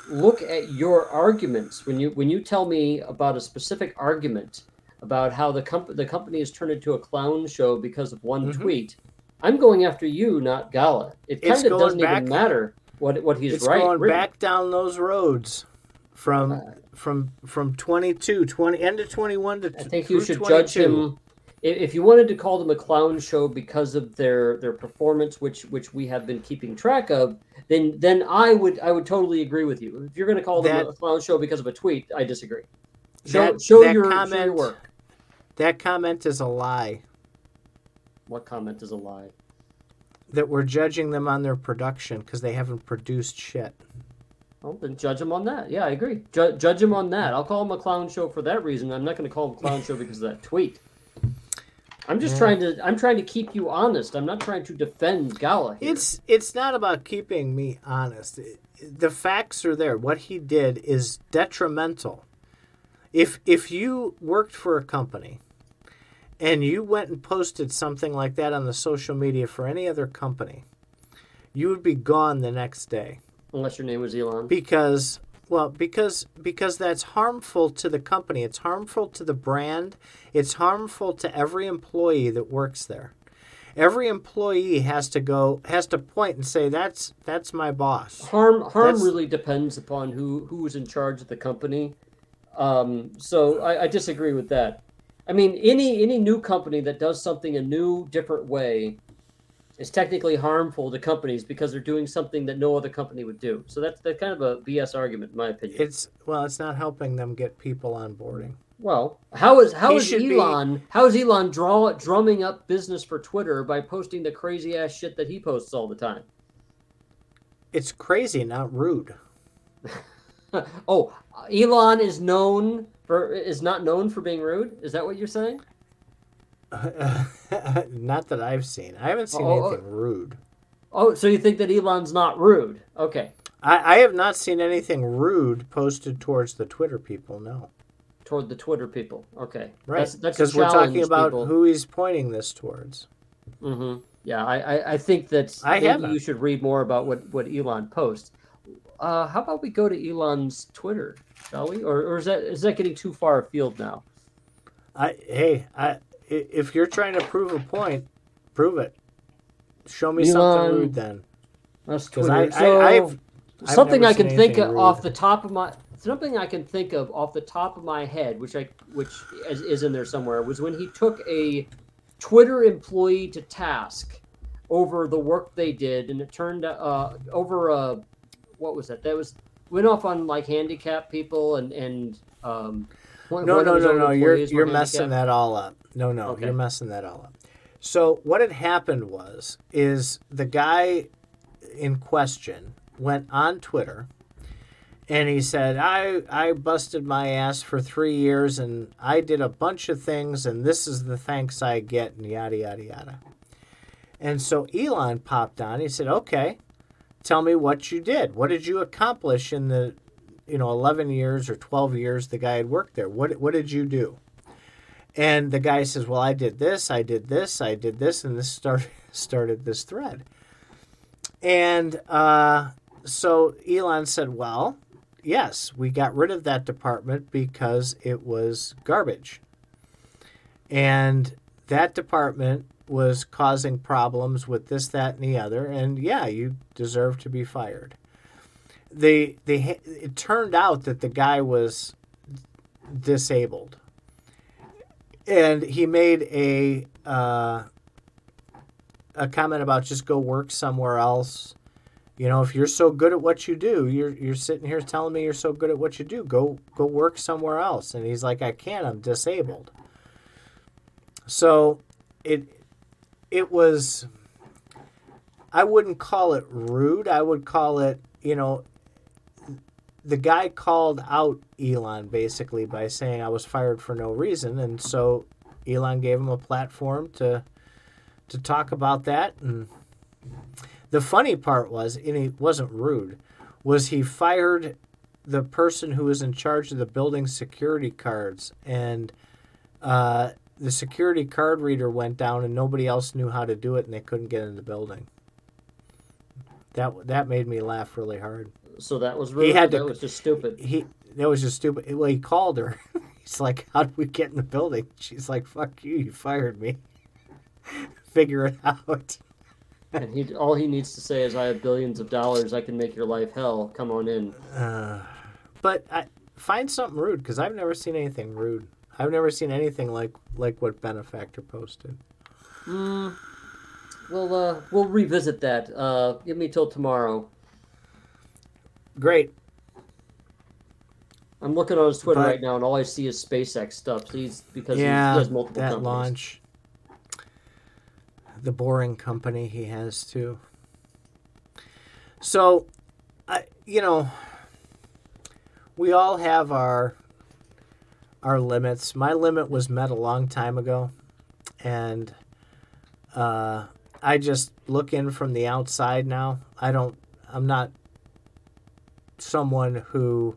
look at your arguments when you when you tell me about a specific argument about how the comp- the company has turned into a clown show because of one Mhm. tweet. I'm going after you, not Gala. It kind of doesn't back- even matter what what he's it's right. going back down those roads from Uh, from from 22 20 end of 21 to I think you should judge 22. him. If you wanted to call them a clown show because of their their performance, which which we have been keeping track of, then then I would I would totally agree with you. If you're going to call them a clown show because of a tweet, I disagree. Show That- show, that your, show your work. That comment is a lie. What comment is a lie? That we're judging them on their production because they haven't produced shit. Well, then judge them on that. Yeah, I agree. Ju- judge them on that. I'll call them a clown show for that reason. I'm not going to call them a clown show because of that tweet. I'm just Yeah. trying to. I'm trying to keep you honest. I'm not trying to defend Gala. Here. It's it's not about keeping me honest. The facts are there. What he did is detrimental. If if you worked for a company and you went and posted something like that on the social media for any other company, you would be gone the next day. unless your name was Elon. because well because because that's harmful to the company it's harmful to the brand it's harmful to every employee that works there every employee has to go has to point and say that's that's my boss harm harm That's- really depends upon who who's in charge of the company. Um, so I, I disagree with that. I mean, any any new company that does something a new, different way is technically harmful to companies because they're doing something that no other company would do. So that's that's kind of a BS argument, in my opinion. it's well it's not helping them get people onboarding well, how is how is should be- Elon how is Elon draw drumming up business for Twitter by posting the crazy ass shit that he posts all the time? it's crazy not rude (laughs) oh, Elon is known for is not known for being rude. Is that what you're saying? (laughs) not that i've seen i haven't seen Oh, oh, anything rude Oh, so you think that Elon's not rude? Okay, I, I have not seen anything rude posted towards the twitter people no toward the Twitter people. Okay, Right. That's that's Because we're talking about people. who he's pointing this towards. Mm-hmm. Yeah, I, I, I, think that I maybe haven't. you should read more about what, what Elon posts. Uh, how about we go to Elon's Twitter, shall we? Or, or is that is that getting too far afield now? I hey, I if you're trying to prove a point, prove it. Show me something rude then, That's Twitter. I, So, I I've I've something I can think of rude. off the top of my something I can think of off the top of my head, which I which is, is in there somewhere, was when he took a Twitter employee to task over the work they did, and it turned uh, over uh, what was that? That was went off on like handicapped people and and um, one, No, one no, no, no. You're you're messing that all up. No, no, Okay. you're messing that all up. So what had happened was is the guy in question went on Twitter and he said, I, I busted my ass for three years and I did a bunch of things and this is the thanks I get and yada yada yada. And so Elon popped on. He said, Okay, tell me what you did. What did you accomplish in the you know 11 years or 12 years the guy had worked there? What what did you do? And the guy says, "Well, I did this, I did this, I did this," and this (laughs) started started this thread. And uh, so Elon said, "Well, yes, we got rid of that department because it was garbage, and that department was causing problems with this, that, and the other. And yeah, you deserve to be fired." The the it turned out that the guy was disabled and he made a uh, a comment about just go work somewhere else. You know, if you're so good at what you do, you're you're sitting here telling me you're so good at what you do. Go go work somewhere else. And he's like, I can't. I'm disabled. So it it was. I wouldn't call it rude. I would call it, you know, the guy called out Elon basically by saying I was fired for no reason, and so Elon gave him a platform to to talk about that. And the funny part was, and he wasn't rude, was he fired the person who was in charge of the building security cards, and uh, the security card reader went down, and nobody else knew how to do it, and they couldn't get in the building. That that made me laugh really hard So that was rude. had to- that was just stupid. he that was just stupid. Well, he called her. (laughs) He's like, "How did we get in the building?" She's like, "Fuck you! You fired me. (laughs) Figure it out." and he all he needs to say is, "I have billions of dollars. I can make your life hell. Come on in." Uh, but I, find something rude because I've never seen anything rude. I've never seen anything like like what Benefactor posted. Mm, we'll uh, we'll revisit that. Uh, give me till tomorrow. Great. I'm looking on his Twitter But- right now, and all I see is SpaceX stuff. He's because he- yeah, he has multiple that companies. launch. The boring company he has too. So, I you know, we all have our our limits. My limit was met a long time ago, and uh, I just look in from the outside now. I don't. I'm not someone who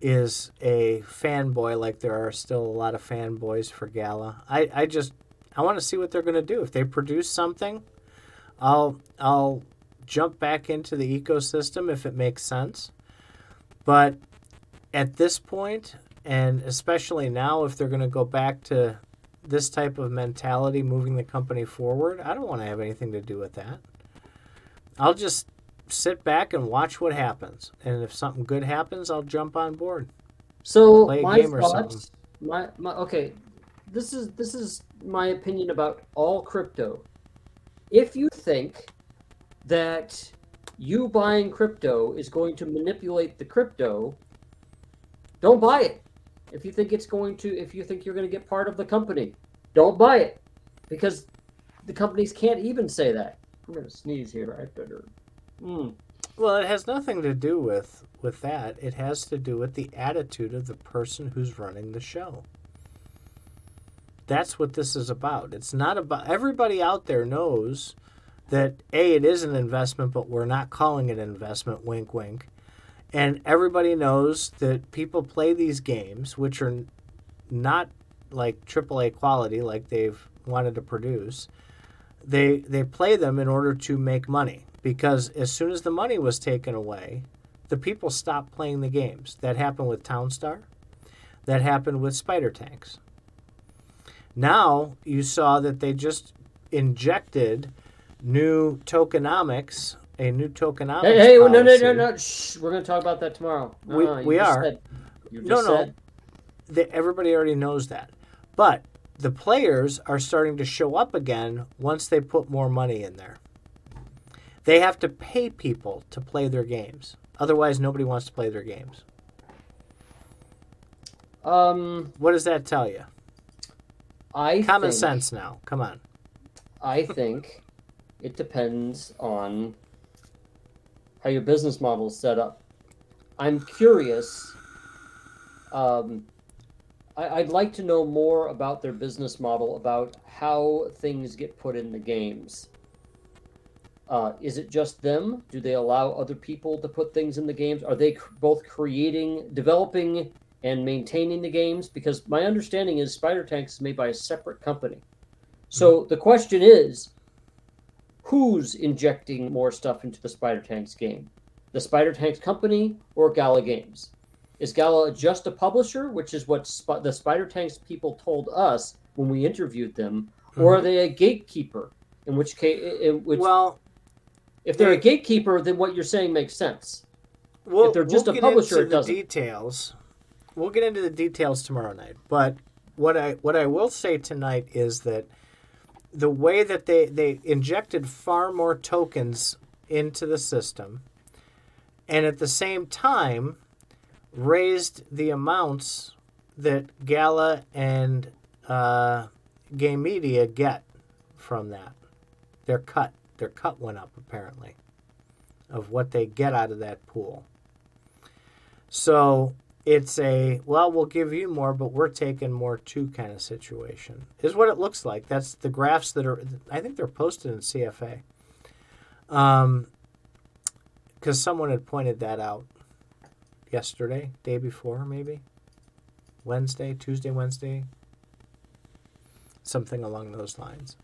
is a fanboy like there are still a lot of fanboys for Gala. I, I just I want to see what they're going to do. If they produce something, I'll I'll jump back into the ecosystem if it makes sense. But at this point, and especially now, if they're going to go back to this type of mentality, moving the company forward, I don't want to have anything to do with that. I'll just sit back and watch what happens, and if something good happens, I'll jump on board. So Play a my game or thoughts, my, my okay, this is this is my opinion about all crypto. If you think that you buying crypto is going to manipulate the crypto, don't buy it. If you think it's going to, if you think you're going to get part of the company, don't buy it, because the companies can't even say that. I'm going to sneeze here. I better. Mm. Well, it has nothing to do with with that. It has to do with the attitude of the person who's running the show. That's what this is about. It's not about everybody out there knows that a it is an investment, but we're not calling it an investment. Wink, wink. And everybody knows that people play these games, which are not like AAA quality, like they've wanted to produce. they they play them in order to make money because as soon as the money was taken away, the people stopped playing the games. That happened with Townstar. That happened with Spider Tanks. Now you saw that they just injected new tokenomics, a new tokenomics. Hey, hey, no, no, no, no. Shh, we're going to talk about that tomorrow. We- Uh-uh, we are. said- No, no. that everybody already knows that. But the players are starting to show up again once they put more money in there. They have to pay people to play their games. Otherwise, nobody wants to play their games. Um, What does that tell you? I Common think, sense now. Come on. I think it depends on how your business model is set up. I'm curious. Um, I, I'd like to know more about their business model, about how things get put in the games. Uh, is it just them? Do they allow other people to put things in the games? Are they cr- both creating, developing, and maintaining the games? Because my understanding is Spider Tanks is made by a separate company. So the question is, who's injecting more stuff into the Spider Tanks game? The Spider Tanks company or Gala Games? Is Gala just a publisher, which is what Sp- the Spider Tanks people told us when we interviewed them, or are mm-hmm. they a gatekeeper? In which case, in which, Well, if they're a gatekeeper, then what you're saying makes sense. we'll, they're just we'll a get publisher, into it the doesn't. details. We'll get into the details tomorrow night. But what I what I will say tonight is that the way that they they injected far more tokens into the system, and at the same time raised the amounts that Gala and uh, Game Media get from that. Their cut, their cut went up apparently of what they get out of that pool. So it's a well, we'll give you more, but we're taking more too kind of situation. Is what it looks like. That's the graphs that are. I think they're posted in CFA. Um, because someone had pointed that out yesterday, day before, maybe Wednesday, Tuesday, Wednesday, something along those lines.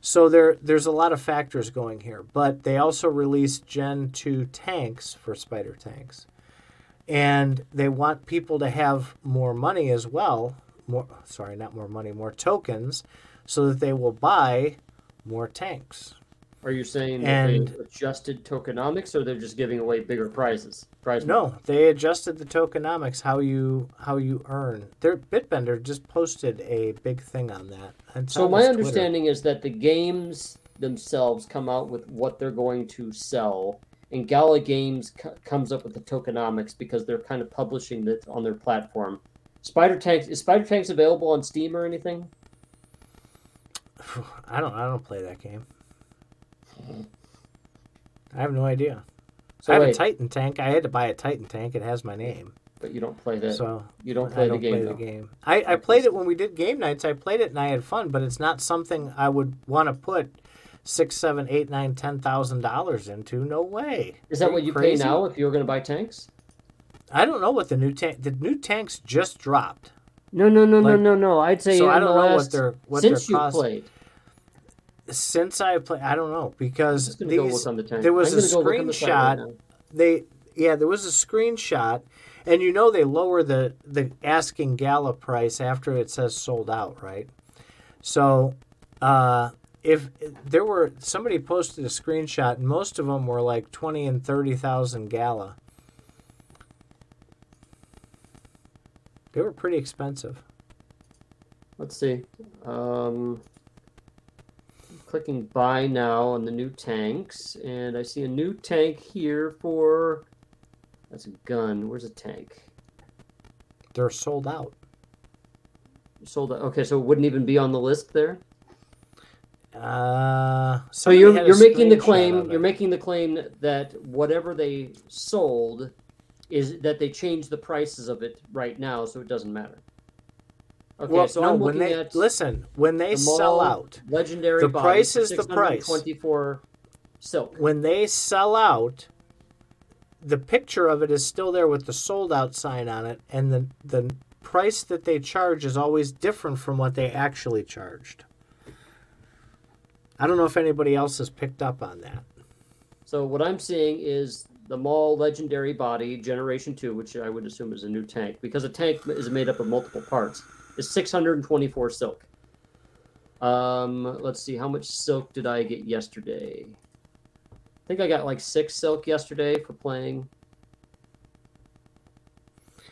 So there, there's a lot of factors going here, but they also released Gen 2 tanks for Spider Tanks, and they want people to have more money as well. More, sorry, not more money, more tokens, so that they will buy more tanks. Are you saying And- they adjusted tokenomics, or they're just giving away bigger prizes? Prize No, they adjusted the tokenomics how you how you earn. Their Bitbender just posted a big thing on that. So my understanding is that the games themselves come out with what they're going to sell, and Gala Games co- comes up with the tokenomics because they're kind of publishing it on their platform. Spider Tanks is Spider Tanks available on Steam or anything? (sighs) I don't I don't play that game. I have no idea. So I have wait, a Titan tank. I had to buy a Titan tank. It has my name. but you don't play that. So you don't play I don't the game. play the game. I, I played it when we did game nights. I played it and I had fun, but it's not something I would want to put six, seven, eight, nine, ten thousand dollars into. No way. Is that what you crazy? pay now if you were going to buy tanks? I don't know what the new tank. The new tanks just dropped, No, no, no, no, Like- no, no. I'd say so I don't know what their what since their you cost. played. Since I played, I don't know because just going to go these the there was I'm a gonna go look on the right screenshot. they yeah there was a screenshot and you know they lower the the asking gala price after it says sold out right so uh if there were somebody posted a screenshot and most of them were like 20 and 30,000 gala they were pretty expensive Let's see. Um, clicking buy now on the new tanks, and I see a new tank here for. That's a gun. Where's a tank? they're sold out Sold out. Okay, so it wouldn't even be on the list there. Uh So you're you're making the claim. You're making the claim that whatever they sold is that they changed the prices of it right now, so it doesn't matter. Okay, well, so no, I'm when they at listen when they the sell out legendary. the price is the price. 624 silk. when they sell out, the picture of it is still there with the sold out sign on it, and the the price that they charge is always different from what they actually charged. I don't know if anybody else has picked up on that. So what I'm seeing is the Maul Legendary Body Generation Two, which I would assume is a new tank, because a tank is made up of multiple parts. Is 624 silk. Um, let's see, how much silk did I get yesterday? I think I got like six silk yesterday for playing.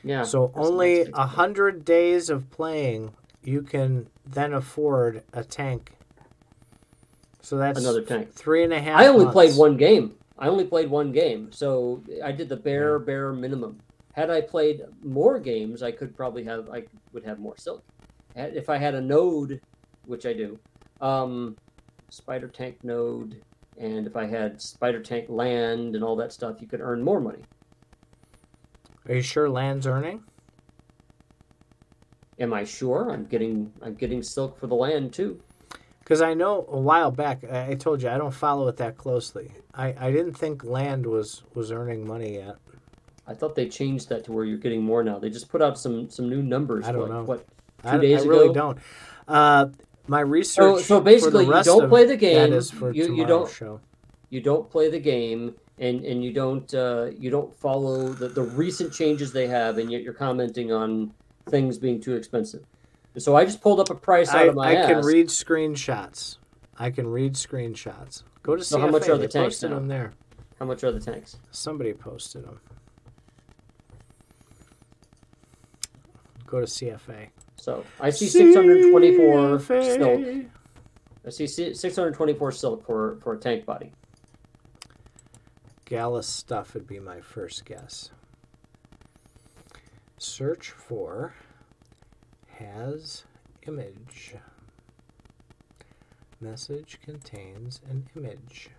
Yeah. So only a hundred days of playing, you can then afford a tank. So that's Another tank. Three and a half. I only months. played one game. I only played one game, so I did the bare bare minimum. Had I played more games, I could probably have I would have more silk. If I had a node, which I do, um, spider tank node, and if I had spider tank land and all that stuff, you could earn more money. Are you sure land's earning? Am I sure? I'm getting I'm getting silk for the land too. Because I know a while back, I told you I don't follow it that closely. I, I didn't think land was was earning money yet. I thought they changed that to where you're getting more now. They just put out some some new numbers. I don't like, know. What two I, days I really ago? don't. Uh, my research. so so basically, you don't play the game. That is for you, you don't show. you don't play the game, and and you don't uh, you don't follow the, the recent changes they have, and yet you're commenting on things being too expensive. So I just pulled up a price out I, of my I can read screenshots. I can read screenshots. Go to So CFA. how much are they the tanks posted now? them there. How much are the tanks? Somebody posted them. Go to CFA. So I see 624 silk. I see 624 silk for for a tank body. Gallus stuff would be my first guess. Search for has image. Message contains an image.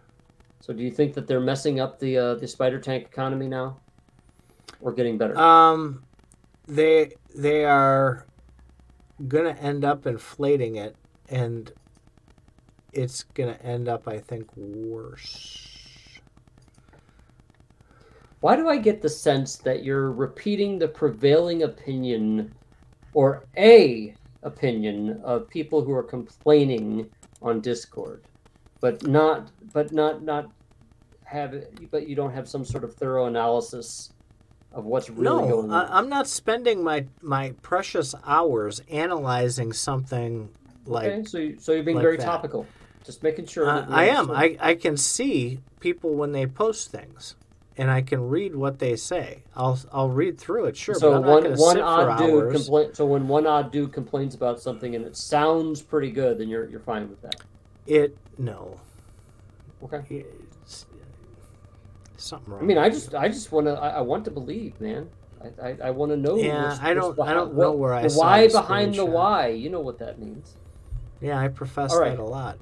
So do you think that they're messing up the uh, the spider tank economy now, or getting better? Um, they they are gonna end up inflating it, and it's gonna end up, I think, worse. Why do I get the sense that you're repeating the prevailing opinion or a opinion of people who are complaining on Discord, but not but not not have but you don't have some sort of thorough analysis of what's really no, going on. I'm not spending my my precious hours analyzing something like. okay, so you, so you're being like very that. topical. Just making sure. Uh, that I am. I, I can see people when they post things, and I can read what they say. I'll I'll read through it, sure. so one one odd dude complain. So when one odd dude complains about something and it sounds pretty good, then you're you're fine with that. It no. Okay. It's, something wrong. I mean, I just, I just want to, I, I want to believe, man. I, I, I want to know. Yeah, I don't- I don't know where I the why behind the why. You know what that means. Yeah, I profess right. that a lot.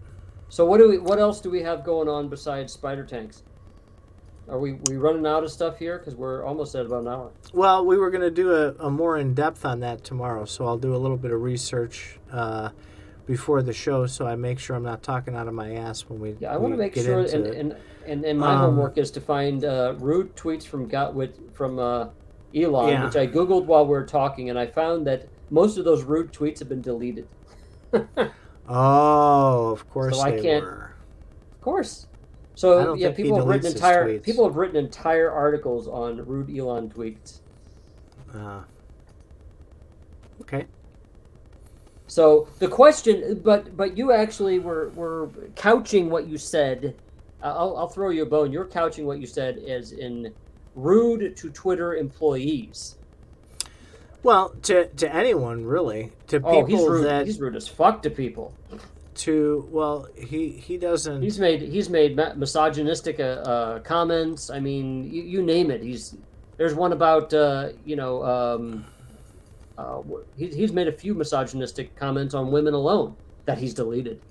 So what do we, what else do we have going on besides spider tanks? Are we, we running out of stuff here? Because we're almost at about an hour. Well, we were going to do a, a more in depth on that tomorrow, so I'll do a little bit of research uh, before the show, so I make sure I'm not talking out of my ass when we. Yeah, I want to make sure, and, and and and my Um, homework is to find uh, rude tweets from got with from uh, Elon, Yeah. which I googled while we were talking, and I found that most of those rude tweets have been deleted. (laughs) Oh, of course So I can't- were. Of course. So yeah, people have written entire people have written entire articles on rude Elon tweets. Uh, okay. So the question, but but you actually were were couching what you said. I'll I'll throw you a bone. You're couching what you said as in rude to Twitter employees. Well, to to anyone really, to people Oh, he's rude. that He's rude as fuck to people. To well, he he doesn't. He's made he's made misogynistic uh, uh, comments. I mean, you, you name it. He's there's one about uh, you know um, uh, he, he's made a few misogynistic comments on women alone that he's deleted. (laughs)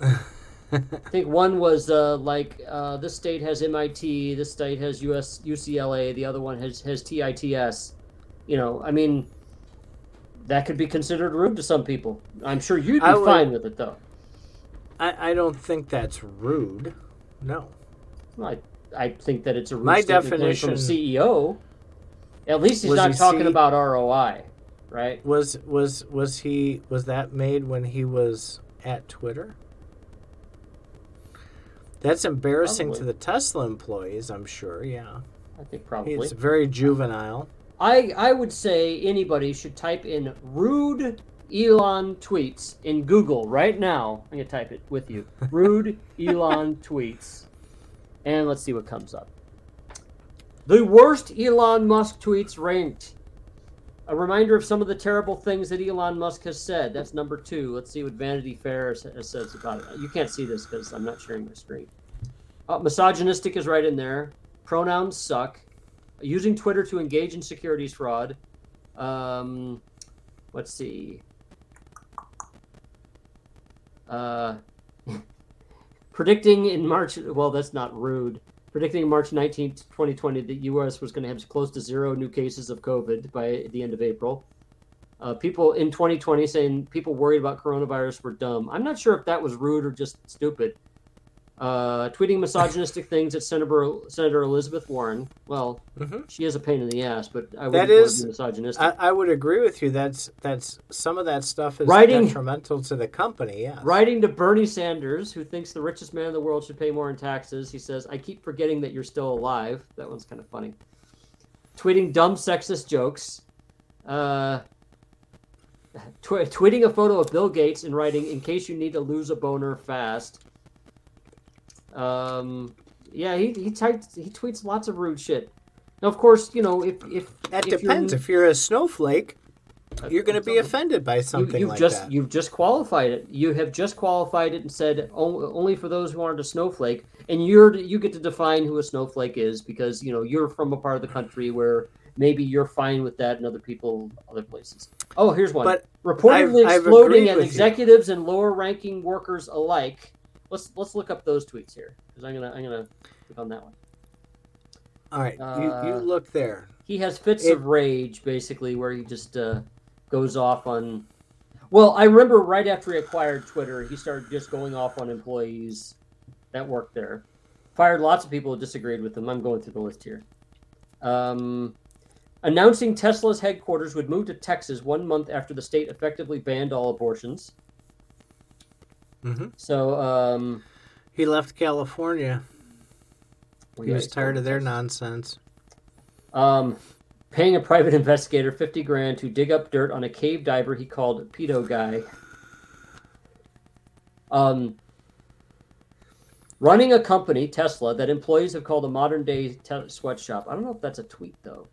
I think one was uh, like uh, this state has MIT, this state has US UCLA, the other one has has TITS. You know, I mean, that could be considered rude to some people. I'm sure you'd be would- fine with it though. I, I don't think that's rude. No. I I think that it's a rude My coming from a definition- CEO. At least he's not he talking C- about ROI, right? Was was was he was that made when he was at Twitter? That's embarrassing Probably. to the Tesla employees, I'm sure. Yeah, I think probably. it's very juvenile. I I would say anybody should type in rude Elon tweets in Google right now. I'm gonna type it with you. Rude (laughs) Elon tweets, and let's see what comes up. The worst Elon Musk tweets ranked. A reminder of some of the terrible things that Elon Musk has said. That's number two. Let's see what Vanity Fair sa- says about it. You can't see this because I'm not sharing my screen. Uh, misogynistic is right in there. Pronouns suck using Twitter to engage in securities fraud. Um, let's see. Uh, (laughs) predicting in March. Well, that's not rude. Predicting March 19th, 2020, that U.S. was going to have close to zero new cases of COVID by the end of April. Uh, people in 2020 saying people worried about coronavirus were dumb. I'm not sure if that was rude or just stupid. Uh, tweeting misogynistic things at Senator Senator Elizabeth Warren. Well, Mhm. she is a pain in the ass, but I That wouldn't is- misogynistic. I, I would agree with you. That's that's some of that stuff is Writing- detrimental to the company. Yeah. Writing to Bernie Sanders, who thinks the richest man in the world should pay more in taxes, he says, I keep forgetting that you're still alive. That one's kind of funny. Tweeting dumb sexist jokes. Uh, tw- tweeting a photo of Bill Gates and writing, in case you need to lose a boner fast. Um, yeah, he, he, types he tweets lots of rude shit. Now, of course, you know, if. if That if depends. You're, If you're a snowflake, you're going to be offended by something you've like just that. you've just qualified it. You have just qualified it and said only for those who aren't a snowflake, and you're you get to define who a snowflake is because you know you're from a part of the country where maybe you're fine with that, and other people other places. Oh, here's one. But Reportedly I've- I've exploding at with you. executives and lower-ranking workers alike. Let's let's look up those tweets here because I'm gonna I'm gonna click on that one. All right, you, you Uh, look there. he has fits It- of rage basically where he just uh, goes off on well i remember right after he acquired twitter he started just going off on employees that worked there fired lots of people who disagreed with him i'm going through the list here um, announcing tesla's headquarters would move to texas one month after the state effectively banned all abortions hmm so um, He left California. He was tired of their nonsense. Um, paying a (laughs) private investigator 50 grand to dig up dirt on a cave diver he called pedo guy. Um, running a company, Tesla, that employees have called a modern day te- sweatshop. I don't know if that's a tweet, though.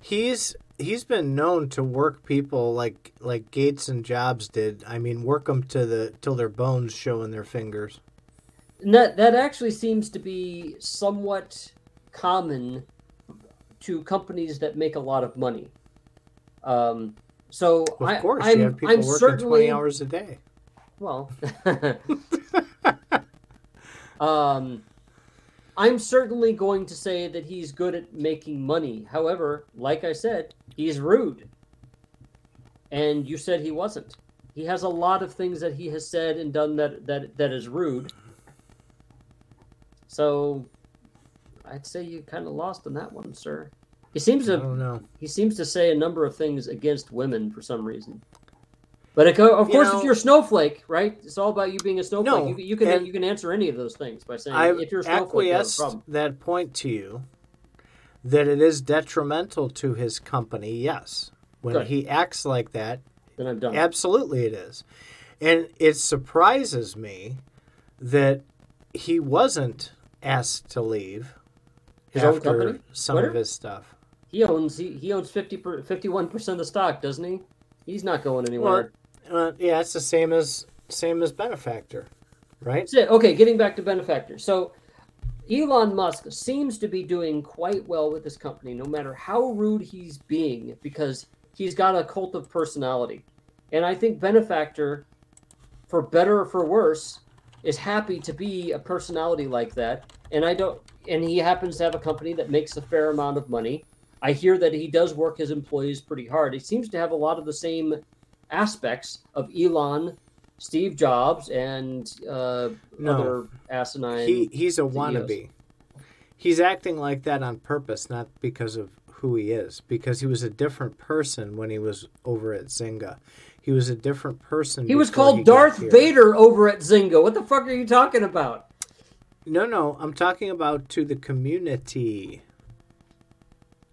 He's he's been known to work people like like Gates and Jobs did. I mean, work them to the till their bones showing their fingers. And that, that actually seems to be somewhat common to companies that make a lot of money. Um, so Of I, course, I'm, you have people I'm working certainly, twenty hours a day. Well, (laughs) (laughs) um, I'm certainly going to say that he's good at making money. However, like I said, he's rude. And you said he wasn't. He has a lot of things that he has said and done that that that is rude. So, I'd say you kind of lost on that one, sir. He seems to he seems to say a number of things against women for some reason. But it of You course, know- if you're a snowflake, right? It's all about you being a snowflake. No, you, you can you can answer any of those things by saying I've if you're a snowflake, acquiesced that point to you that it is detrimental to his company. Yes, when Good. he acts like that, Then I'm done. Absolutely, it is. And it surprises me that he wasn't asked to leave His own after company? some Twitter? of his stuff. He owns he, he owns 50 51 percent of the stock, doesn't he? He's not going anywhere. Uh, yeah, it's the same as same as benefactor, right? Okay, getting back to benefactor. So Elon Musk seems to be doing quite well with this company, no matter how rude he's being, because he's got a cult of personality. And I think benefactor, for better or for worse, is happy to be a personality like that. And I don't. And he happens to have a company that makes a fair amount of money. I hear that he does work his employees pretty hard. He seems to have a lot of the same aspects of Elon, Steve Jobs, and uh, No. other asinine. He he's a CEOs. wannabe. He's acting like that on purpose, not because of who he is. Because he was a different person when he was over at Zynga. He was a different person. He was called he Darth. Vader over at Zynga. What the fuck are you talking about? No, no, I'm talking about to the community.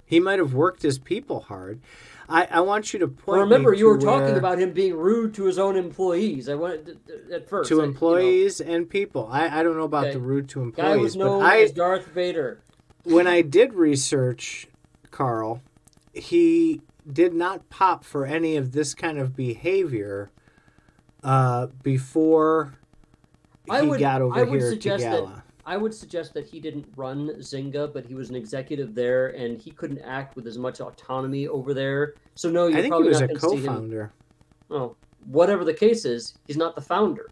He might have worked his people hard. I, I want you to point. Well, remember, me you to were talking about him being rude to his own employees. I went at first to I- you know, employees and people. I, I don't know about Okay. the rude to guy was employees, known but I as Darth Vader. when I did research Carl, he did not pop for any of this kind of behavior uh, before he I would- got over I would here to suggest that- Gala. I would suggest that he didn't run Zynga, but he was an executive there, and he couldn't act with as much autonomy over there. So no, you're I think he probably was not a going to see him. co-founder. Oh, whatever the case is, he's not the founder,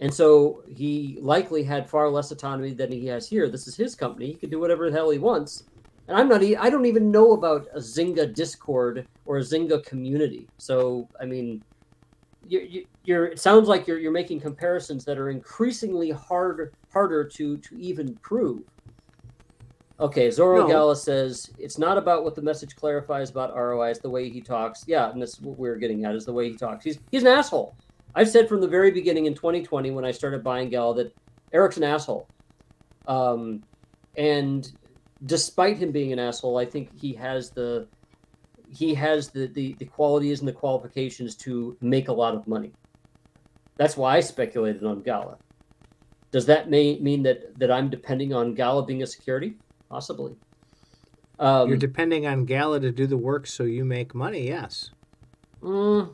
and so he likely had far less autonomy than he has here. This is his company; he can do whatever the hell he wants. And I'm not. I don't even know about a Zynga Discord or a Zynga community. So I mean, you, you, you're. It sounds like you're you're making comparisons that are increasingly hard harder to to even prove. Okay, Zoro No. Gala says it's not about what the message clarifies about ROI. It's the way he talks. Yeah, and that's what we're getting at is the way he talks. He's he's an asshole. I've said from the very beginning in 2020 when I started buying Gala that Eric's an asshole. Um, and despite him being an asshole, I think he has the he has the, the the qualities and the qualifications to make a lot of money. That's why I speculated on Gala. Does that may, mean that that I'm depending on Gala being a security? Possibly. Um, You're depending on Gala to do the work so you make money. Yes. mm,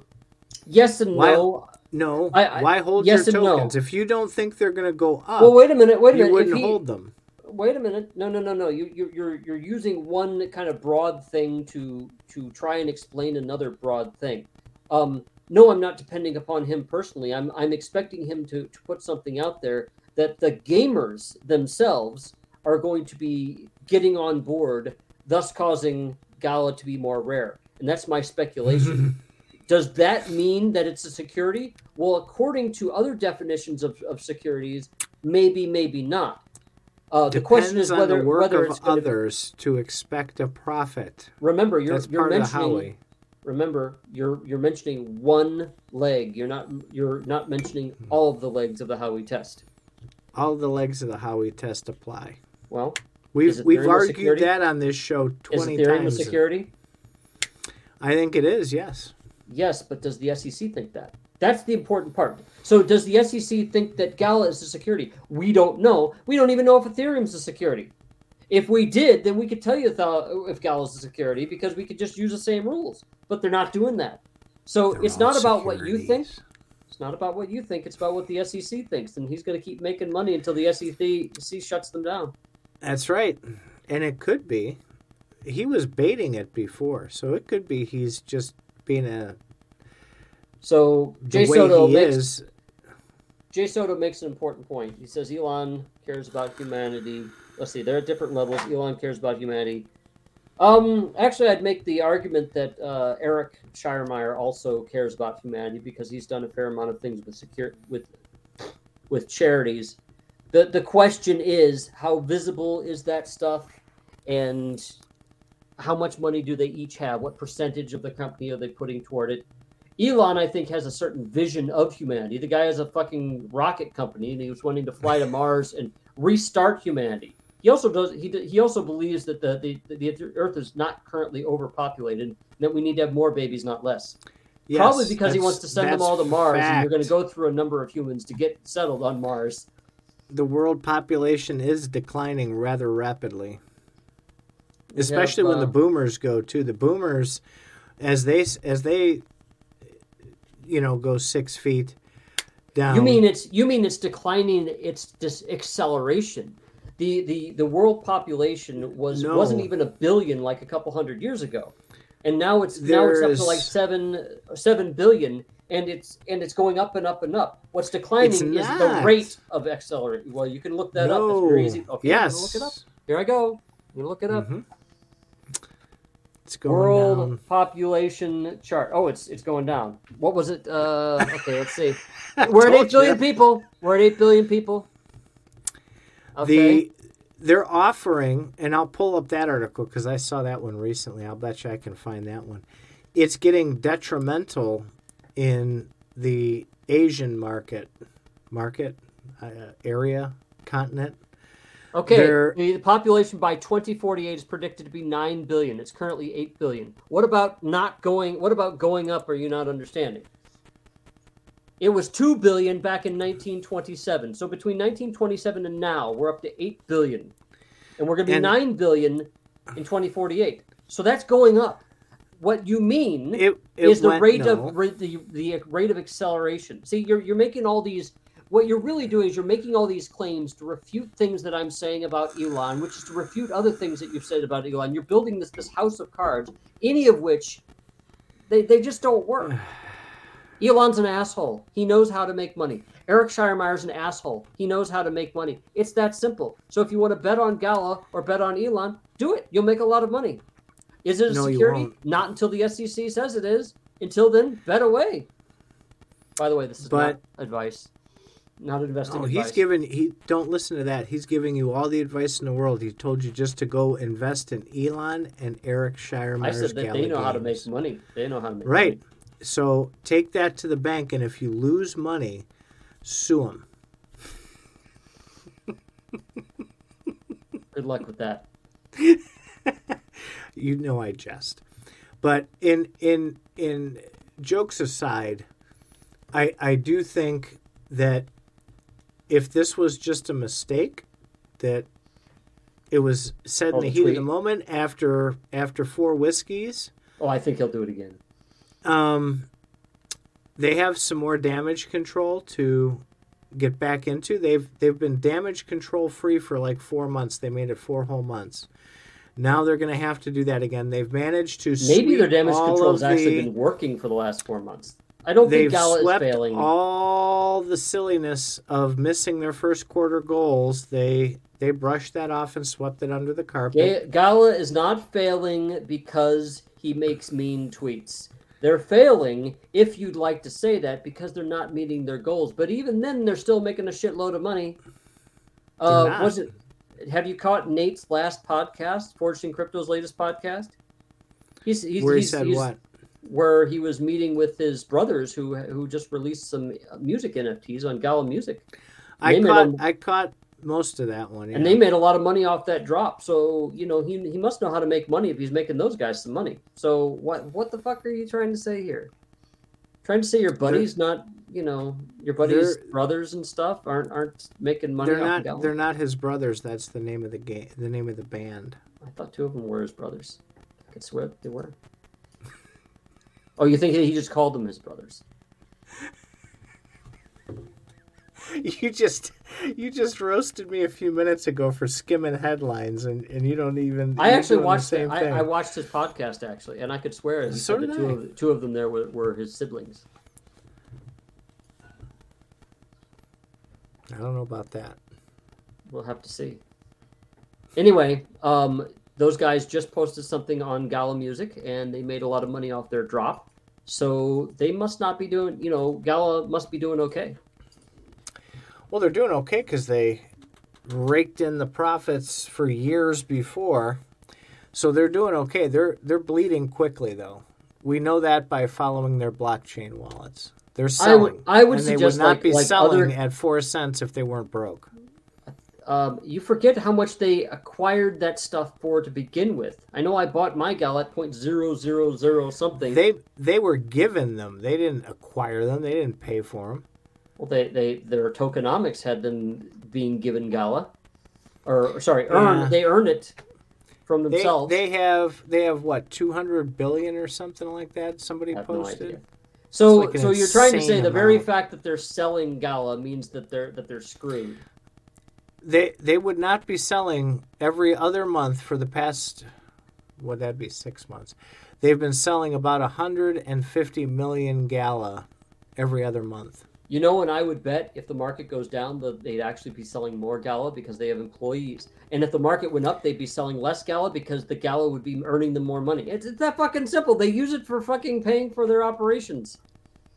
yes and Why- no. No. I- I- why hold yes your and no. tokens if you don't think they're going to go up? Well, wait a minute. Wait a minute. you wouldn't he, hold them. wait a minute. No, no, no, no. You, you, you're you're using one kind of broad thing to to try and explain another broad thing. Um, no, I'm not depending upon him personally. I'm I'm expecting him to to put something out there that the gamers themselves are going to be getting on board, thus causing Gala to be more rare. And that's my speculation. (laughs) Does that mean that it's a security? Well, according to other definitions of, of securities, maybe, maybe not. Uh, the question is whether the work whether it's others to expect a profit. remember you're That's you're part of the mentioning remember you're you're mentioning one leg. You're not you're not mentioning Hmm. all of the legs of the Howey test. All the legs of the Howey test apply. Well, We've Is we've argued security? that on this show is twenty Ethereum a times. security? I think it is. Yes. Yes, but does the SEC think that? That's the important part. So does the SEC think that Gala is a security? We don't know. We don't even know if Ethereum's a security. If we did, then we could tell you if, Gala is a security because we could just use the same rules. But they're not doing that. So They're it's not about what you think. It's not about what you think. It's about what the SEC thinks, and he's going to keep making money until the SEC shuts them down. That's right, and it could be. He was baiting it before, so it could be he's just being a So Jay Soto makes is. Jay Soto makes an important point. He says Elon cares about humanity. Let's see, they're at different levels. Elon cares about humanity. Um, actually, I'd make the argument that uh, Eric Schiermeyer also cares about humanity because he's done a fair amount of things with secure with with charities. the The question is, how visible is that stuff, and how much money do they each have? What percentage of the company are they putting toward it? Elon, I think, has a certain vision of humanity. The guy has a fucking rocket company, and he was wanting to fly to Mars and restart humanity. He also does. He he also believes that the the, the Earth is not currently overpopulated. and That we need to have more babies, not less. Yes, Probably because he wants to send them all to Mars, and you're going to go through a number of humans to get settled on Mars. The world population is declining rather rapidly, especially when the boomers go too. The boomers, as they as they, you know, go six feet down. You mean it's you mean it's declining its dis- acceleration. The, the the world population was No. wasn't even a billion like a couple hundred years ago. And now it's now it's up to like 7 7 billion and it's and it's going up and up and up. What's declining It's is the rate of acceleration. Well, you can look that up. It's very easy. Okay, yes. look it up. Here I go. I'm look it up. Mhm. It's going World down. population chart. Oh, it's it's going down. What was it? Uh, okay, let's see. (laughs) We're at eight billion you. people. We're at eight billion people. Okay. The they're offering, and I'll pull up that article because I saw that one recently. I'll bet you I can find that one. It's getting detrimental in the Asian market, market uh, area, continent. Okay, They're- the population by 2048 is predicted to be 9 billion. It's currently 8 billion. What about not going what about going up are you not understanding? It was 2 billion back in 1927. So between 1927 and now, we're up to 8 billion. And we're going to be And- 9 billion in 2048. So that's going up. What you mean It, it is the went- rate no. of the the rate of acceleration. See, you're you're making all these. What you're really doing is you're making all these claims to refute things that I'm saying about Elon, which is to refute other things that you've said about Elon. You're building this this house of cards, any of which they they just don't work. (sighs) (sighs) Elon's an asshole. He knows how to make money. Eric Schiermeyer's an asshole. He knows how to make money. It's that simple. So if you want to bet on Gala or bet on Elon, do it. You'll make a lot of money. Is it a No, security? won't. Until the SEC says it is. Until then, bet away. By the way, this is But- not advice. Not investing Oh, advice. he's giving he don't listen to that. He's giving you all the advice in the world. He told you just to go invest in Elon and Eric I said that Gala they know how to make money. They know how to make money. Right. money. So take that to the bank, and if you lose money, sue him. Good luck with that. (laughs) You know I jest, but in in in jokes aside, I I do think that if this was just a mistake, that it was said Oh, in the the heat of the moment after after four whiskeys. Oh, I think he'll do it again. Um, they have some more damage control to get back into. They've they've been damage control free for like four months. They made it four whole months. Now they're going to have to do that again. They've managed to Maybe their damage control has actually the- been working for the last four months. I don't think Gala is failing. all the silliness of missing their first quarter goals. They they brushed that off and swept it under the carpet. Gala is not failing because he makes mean tweets. They're failing, if you'd like to say that, because they're not meeting their goals. But even then, they're still making a shitload of money. Uh, was it? Have you caught Nate's last podcast, Fortune Crypto's latest podcast? He's, he's, where he he's, said he's- what? Where he was meeting with his brothers who who just released some music NFTs on Gala Music. I caught a- I caught most of that one. And they made a lot of money off that drop. So, you know, he, he must know how to make money if he's making those guys some money. So what what the fuck are you trying to say here? Trying to say your buddies not, you know, your buddies brothers and stuff aren't aren't making money they're not Gala? they're not his brothers. That's the name of the game. The name of the band. I thought two of them were his brothers. I could swear they were. (laughs) Oh, you think he just called them his brothers? (laughs) You just you just roasted me a few minutes ago for skimming headlines, and, and you don't even. I actually doing the watched same I, thing. I watched his podcast actually, and I could swear he So did two of two of them there were, were his siblings. I don't know about that. We'll have to see. Anyway, um, those guys just posted something on Gala Music, and they made a lot of money off their drop. So they must not be doing, you know, Gala must be doing okay. Well, they're doing okay because they raked in the profits for years before, so they're doing okay. They're they're bleeding quickly though. We know that by following their blockchain wallets. They're I would- selling. I would and they would not like- be like selling other- at four cents if they weren't broke. Um, you forget how much they acquired that stuff for to begin with. I know I bought my gal at point zero zero zero something. They they were given them. They didn't acquire them. They didn't pay for them. Well, they, they their tokenomics had them being given Gala, or, or sorry. Yeah. They earned it from themselves. they have they have what two hundred billion or something like that. Somebody no posted. idea. So, like so you're trying to say the very fact that they're selling Gala means that they're that they're screwed. They they would not be selling every other month for the past would that be six months. They've been selling about hundred and fifty million gala every other month. You know, and I would bet if the market goes down, they'd actually be selling more Gala because they have employees. And if the market went up, they'd be selling less Gala because the Gala would be earning them more money. It's, it's that fucking simple. They use it for fucking paying for their operations.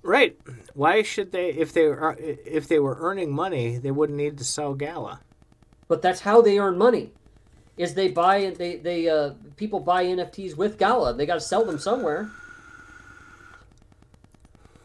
Right. Why should they if they were if they were earning money, they wouldn't need to sell gala. But that's how they earn money. Is they buy they they uh, people buy NFTs with Gala. They got to sell them somewhere.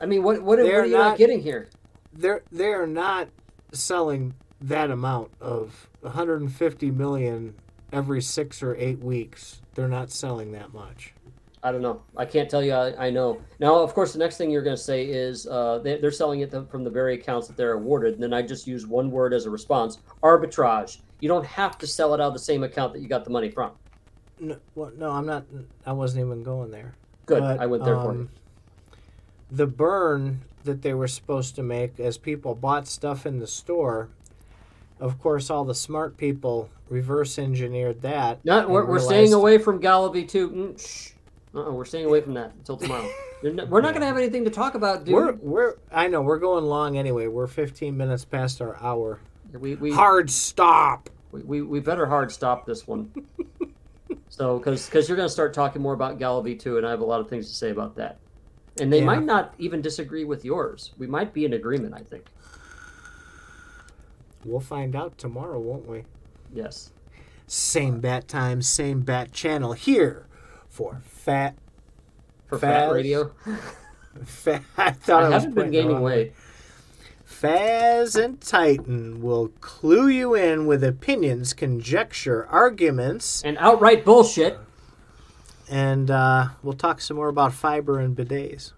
I mean, what what, what They're you not not- getting here? They're they are not selling that amount of 150 million every six or eight weeks. They're not selling that much. I don't know. I can't tell you. I, I know. Now, of course, the next thing you're going to say is uh, they, are selling it from the very accounts that they're awarded. And then I just use one word as a response arbitrage. You don't have to sell it out of the same account that you got the money from. No, well, no I'm not. I wasn't even going there. Good. But, I went there um, for you. The burn that they were supposed to make as people bought stuff in the store of course, all the smart people reverse engineered that. No, we're, we're staying away from Gala V2. Mm, shh. Uh-uh, we're staying away from that until tomorrow. (laughs) we're not going to have anything to talk about, dude. We're, we're, I know, we're going long anyway. We're 15 minutes past our hour. We, we hard stop. We, we, we better hard stop this one. (laughs) so, because you're going to start talking more about Gala V2, and I have a lot of things to say about that. And they yeah. might not even disagree with yours. We might be in agreement, I think. We'll find out tomorrow, won't we? Yes. Same bat time, same bat channel here for Fat. For Fat Radio? (laughs) Fat, I thought I, I haven't been gaining weight. Faz and Titan will clue you in with opinions, conjecture, arguments, and outright bullshit. And uh, we'll talk some more about fiber and bidets.